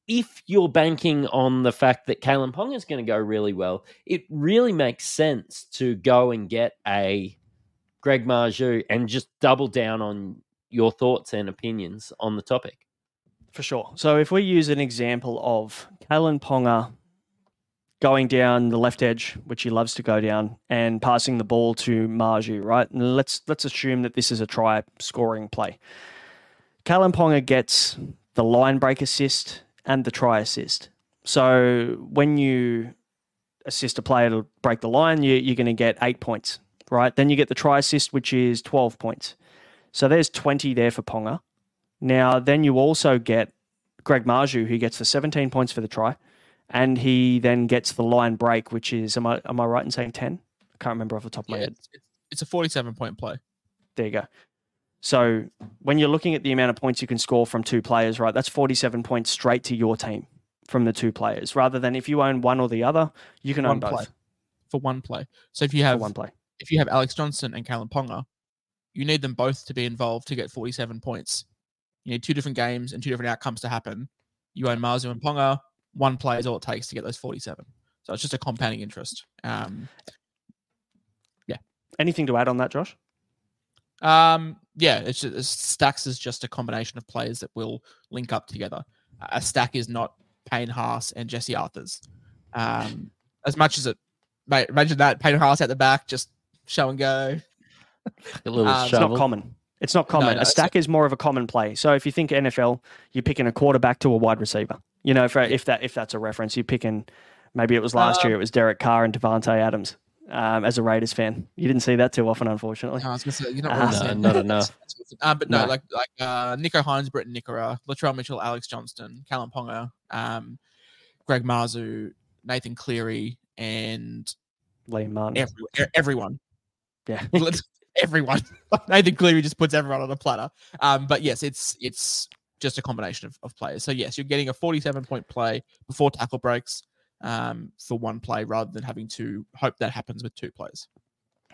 if you're banking on the fact that Kalyn Ponga is going to go really well, it really makes sense to go and get a Greg Marju and just double down on your thoughts and opinions on the topic.
For sure. So if we use an example of Kalyn Ponga going down the left edge, which he loves to go down, and passing the ball to Marzhew, right? And let's let's assume that this is a try scoring play. Kalyn Ponga gets the line break assist and the try assist. So when you assist a player to break the line, you, you're going to get eight points, right? Then you get the try assist, which is 12 points. So there's 20 there for Ponga. Now, then you also get Greg Marzhew, who gets the 17 points for the try, and he then gets the line break, which is am I am I right in saying 10? I can't remember off the top of my
Yeah,
head.
it's, a 47 point play.
There you go. So when you're looking at the amount of points you can score from two players, right? That's 47 points straight to your team from the two players, rather than if you own one or the other, you can own both
play. For one play. So if you
for
have
one play.
if you have Alex Johnston and Kalyn Ponga, you need them both to be involved to get 47 points. You need two different games and two different outcomes to happen. You own Marzhew and Ponga. One play is all it takes to get those 47. So it's just a compounding interest. Um, yeah.
Anything to add on that, Josh?
um, yeah, it's just, it's- stacks is just a combination of players that will link up together. A stack is not Payne Haas and Jesse Arthars. Um, as much as it, mate, imagine that Payne Haas at the back, just show and go.
A little
Um, it's
It's not common. It's not common.
no,
a stack is more of a common play. So if you think NFL, you're picking a quarterback to a wide receiver. You know, for, if that if that's a reference, you're picking. Maybe it was last
Uh,
year. It was Derek Carr and Davante Adams. Um, as a Raiders fan, you didn't see that too often, unfortunately.
No, I was gonna say you're not
Uh,
really
no,
not enough.
Uh, but no,
No.
like like uh, Nicho Hynes, Briton Nikora, Latrell Mitchell, Alex Johnston, Kalyn Ponga, um, Greg Marzhew, Nathan Cleary, and
Liam Martin.
every, everyone.
Yeah.
Everyone. Nathan Cleary just puts everyone on a platter. Um, but yes, it's it's just a combination of, of players. So yes, you're getting a 47 point play before tackle breaks um, for one play rather than having to hope that happens with two plays.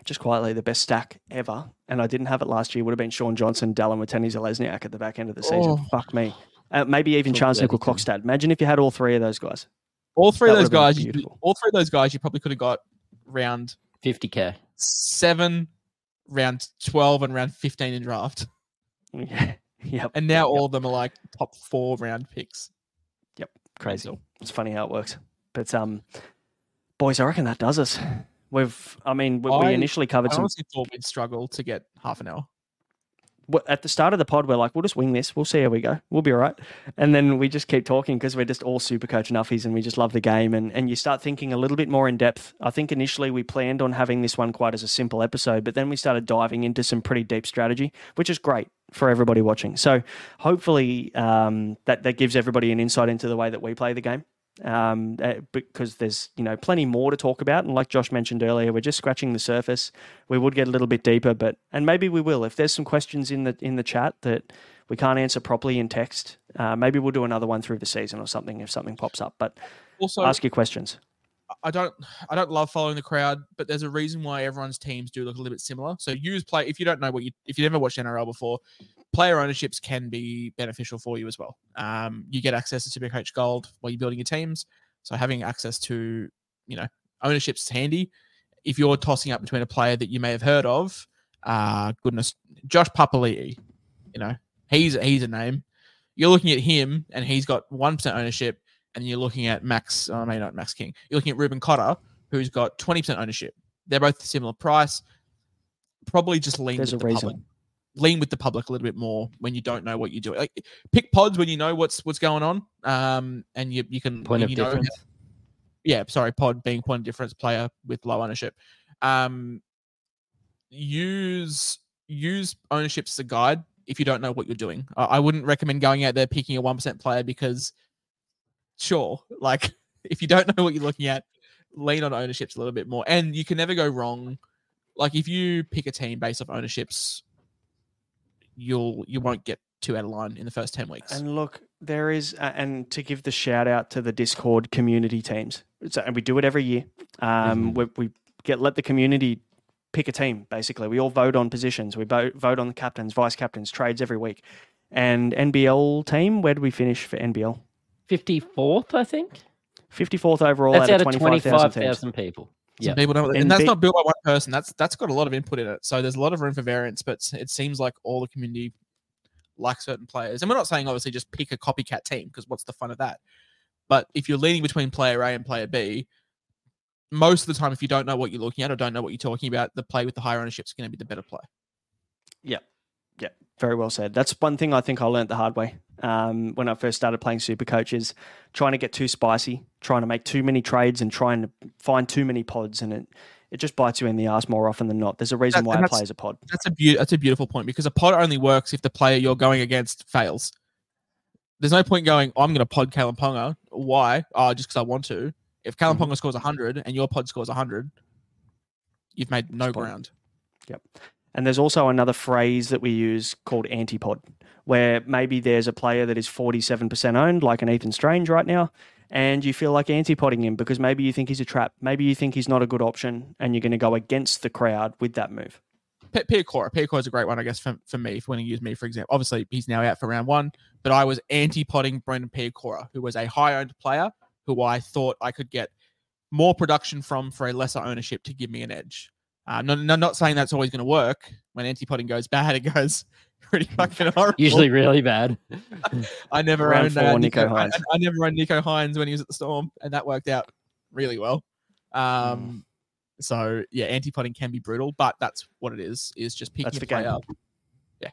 just quietly the best stack ever, and I didn't have it last year. Would have been Shaun Johnson, Dallin Watene-Zelezniak at the back end of the season.
Oh.
Fuck me. Uh, maybe even
Talk
Chance
about
Nickel
it,
Clockstad. Imagine if you had all three of those guys.
All three
That
of those guys, you, all three of those guys, you probably could have got round
50k.
seven, round 12, and round 15 in draft.
Yeah. Yep.
And now all of them are like top four round picks.
Yep.
Crazy.
It's funny how it works. But um, boys, I reckon that does us. We've, I mean, we, we initially covered some.
I
some.
honestly thought we'd struggle to get half an hour.
At the start of the pod, we're like, we'll just wing this. We'll see how we go. We'll be all right. And then we just keep talking because we're just all super coach nuffies and we just love the game. And, and you start thinking a little bit more in depth. I think initially we planned on having this one quite as a simple episode, but then we started diving into some pretty deep strategy, which is great for everybody watching. So hopefully um, that, that gives everybody an insight into the way that we play the game um, uh, because there's you know plenty more to talk about. And like Josh mentioned earlier, we're just scratching the surface. We would get a little bit deeper, but and maybe we will if there's some questions in the in the chat that we can't answer properly in text. Uh, maybe we'll do another one through the season or something if something pops up. But also ask your questions.
I don't I don't love following the crowd, but there's a reason why everyone's teams do look a little bit similar. So use play if you don't know what you if you've never watched NRL before, player ownerships can be beneficial for you as well. Um, you get access to Supercoach Gold while you're building your teams. So having access to, you know, ownerships is handy. If you're tossing up between a player that you may have heard of, uh, goodness, Josh Papali'i, you know, he's he's a name. You're looking at him and he's got one percent ownership and you're looking at Max, oh, maybe not Max King. You're looking at Reuben Cotter, who's got 20% ownership. They're both similar price. Probably just lean There's with the reason. public. Lean with the public a little bit more when you don't know what you're doing. Like pick pods when you know what's what's going on. Um, and you you can
point of
you
difference.
Yeah, sorry, pod being point of difference player with low ownership. Um, use use ownership as a guide if you don't know what you're doing. I, I wouldn't recommend going out there picking a one percent player because sure. Like if you don't know what you're looking at, lean on ownerships a little bit more. And you can never go wrong. Like if you pick a team based off ownerships, you'll you won't get too out of line in the first 10 weeks.
And look, there is uh, and to give the shout out to the Discord community teams. So, and we do it every year. Um, mm-hmm. we, we get let the community pick a team basically. We all vote on positions. We vote vote on the captains, vice captains, trades every week. And NBL team, where do we finish for NBL?
54th, I think.
54th overall that's out, of 25,000
people.
Yeah, people don't, and, and that's not built by one person. That's that's got a lot of input in it. So there's a lot of room for variance, but it seems like all the community like certain players. And we're not saying obviously just pick a copycat team because what's the fun of that? But if you're leaning between player A and player B, most of the time, if you don't know what you're looking at or don't know what you're talking about, the play with the higher ownership is going to be the better play.
Yeah, yeah, very well said. That's one thing I think I learned the hard way um, when I first started playing super coaches, trying to get too spicy, trying to make too many trades and trying to find too many pods, and it it just bites you in the ass more often than not. There's a reason that, why I play as a pod.
That's a be- that's a beautiful point because a pod only works if the player you're going against fails. There's no point going, oh, I'm going to pod Kalyn Ponga. Why? Oh, just because I want to. If Kalyn mm-hmm. Ponga scores 100 and your pod scores 100, you've made no ground.
Yep. And there's also another phrase that we use called antipod, where maybe there's a player that is 47% owned, like an Ethan Strange right now, and you feel like antipodding him because maybe you think he's a trap. Maybe you think he's not a good option, and you're going to go against the crowd with that move.
Piakura. Piakura is a great one, I guess, for, for me, for when he used me, for example. Obviously, he's now out for round one, but I was anti-podding Brendan Piakura, who was a high-owned player who I thought I could get more production from for a lesser ownership to give me an edge. Uh, not, saying that's always going to work. When anti-podding goes bad, it goes pretty fucking horrible.
Usually really bad.
I never Round owned uh, Nicho, Hynes. I, I, never owned Nicho Hynes when he was at the Storm, and that worked out really well. Um, mm. So yeah, anti-podding can be brutal, but that's what it is. Is just picking that's the game up. Yeah,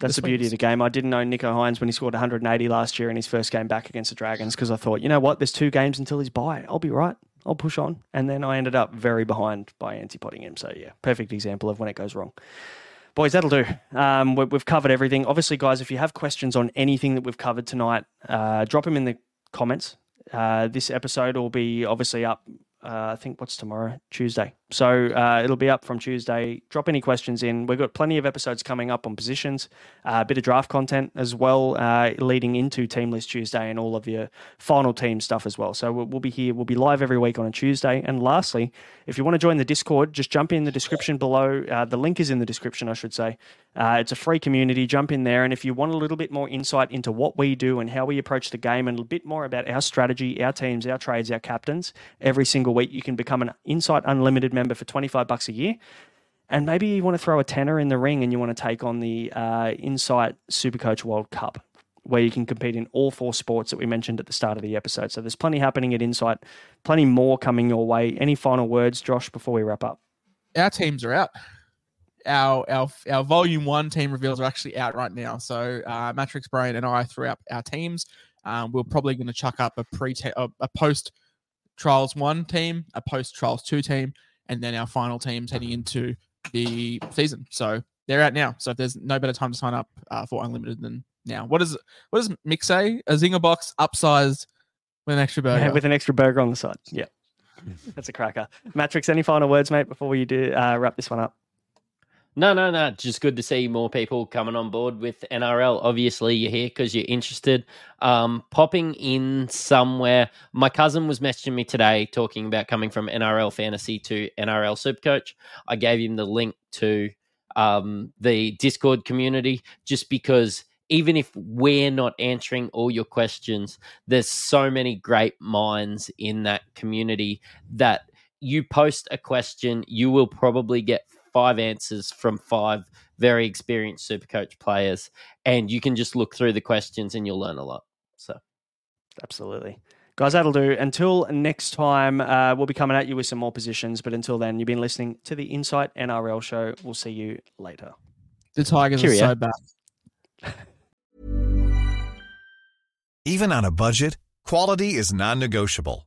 that's the beauty of the game. I didn't know Nicho Hynes when he scored 180 last year in his first game back against the Dragons because I thought, you know what, there's two games until he's bye. I'll be right. I'll push on. And then I ended up very behind by anti-podding him. So yeah, perfect example of when it goes wrong. Boys, that'll do. Um, we, have covered everything. Obviously, guys, if you have questions on anything that we've covered tonight, uh, drop them in the comments. Uh, this episode will be obviously up uh, I think what's tomorrow? Tuesday. So uh, it'll be up from Tuesday. Drop any questions in. We've got plenty of episodes coming up on positions, uh, a bit of draft content as well, uh, leading into Team List Tuesday and all of your final team stuff as well. So we'll, we'll, be here. We'll be live every week on a Tuesday. And lastly, if you want to join the Discord, just jump in the description below. Uh, the link is in the description, I should say. Uh, it's a free community. Jump in there. And if you want a little bit more insight into what we do and how we approach the game and a bit more about our strategy, our teams, our trades, our captains, every single week, you can become an Insight Unlimited member for 25 bucks a year. And maybe you want to throw a tenner in the ring and you want to take on the uh, Insight Supercoach World Cup, where you can compete in all four sports that we mentioned at the start of the episode. So there's plenty happening at Insight, plenty more coming your way. Any final words, Josh, before we wrap up?
Our teams are out our our our volume one team reveals are actually out right now. So uh, Mattrix Brain and I threw up our teams. Um, we're probably going to chuck up a pre a, a post trials one team, a post trials two team, and then our final teams heading into the season. So they're out now. So if there's no better time to sign up uh, for unlimited than now. What does what does Mick say? A zinger box upsized with an extra burger.
Yeah, with an extra burger on the side. Yeah. That's a cracker. Mattrix, any final words, mate, before we do uh, wrap this one up?
No, no, no. Just good to see more people coming on board with NRL. Obviously, you're here because you're interested. Um, popping in somewhere. My cousin was messaging me today talking about coming from NRL fantasy to NRL Supercoach. I gave him the link to um, the Discord community just because even if we're not answering all your questions, there's so many great minds in that community that you post a question, you will probably get five answers from five very experienced super coach players and you can just look through the questions and you'll learn a lot. So.
Absolutely. Guys that'll do. Until next time uh, we'll be coming at you with some more positions but until then you've been listening to the insight nrl show. We'll see you later.
The tigers Cheerio. are so bad.
Even on a budget quality is non-negotiable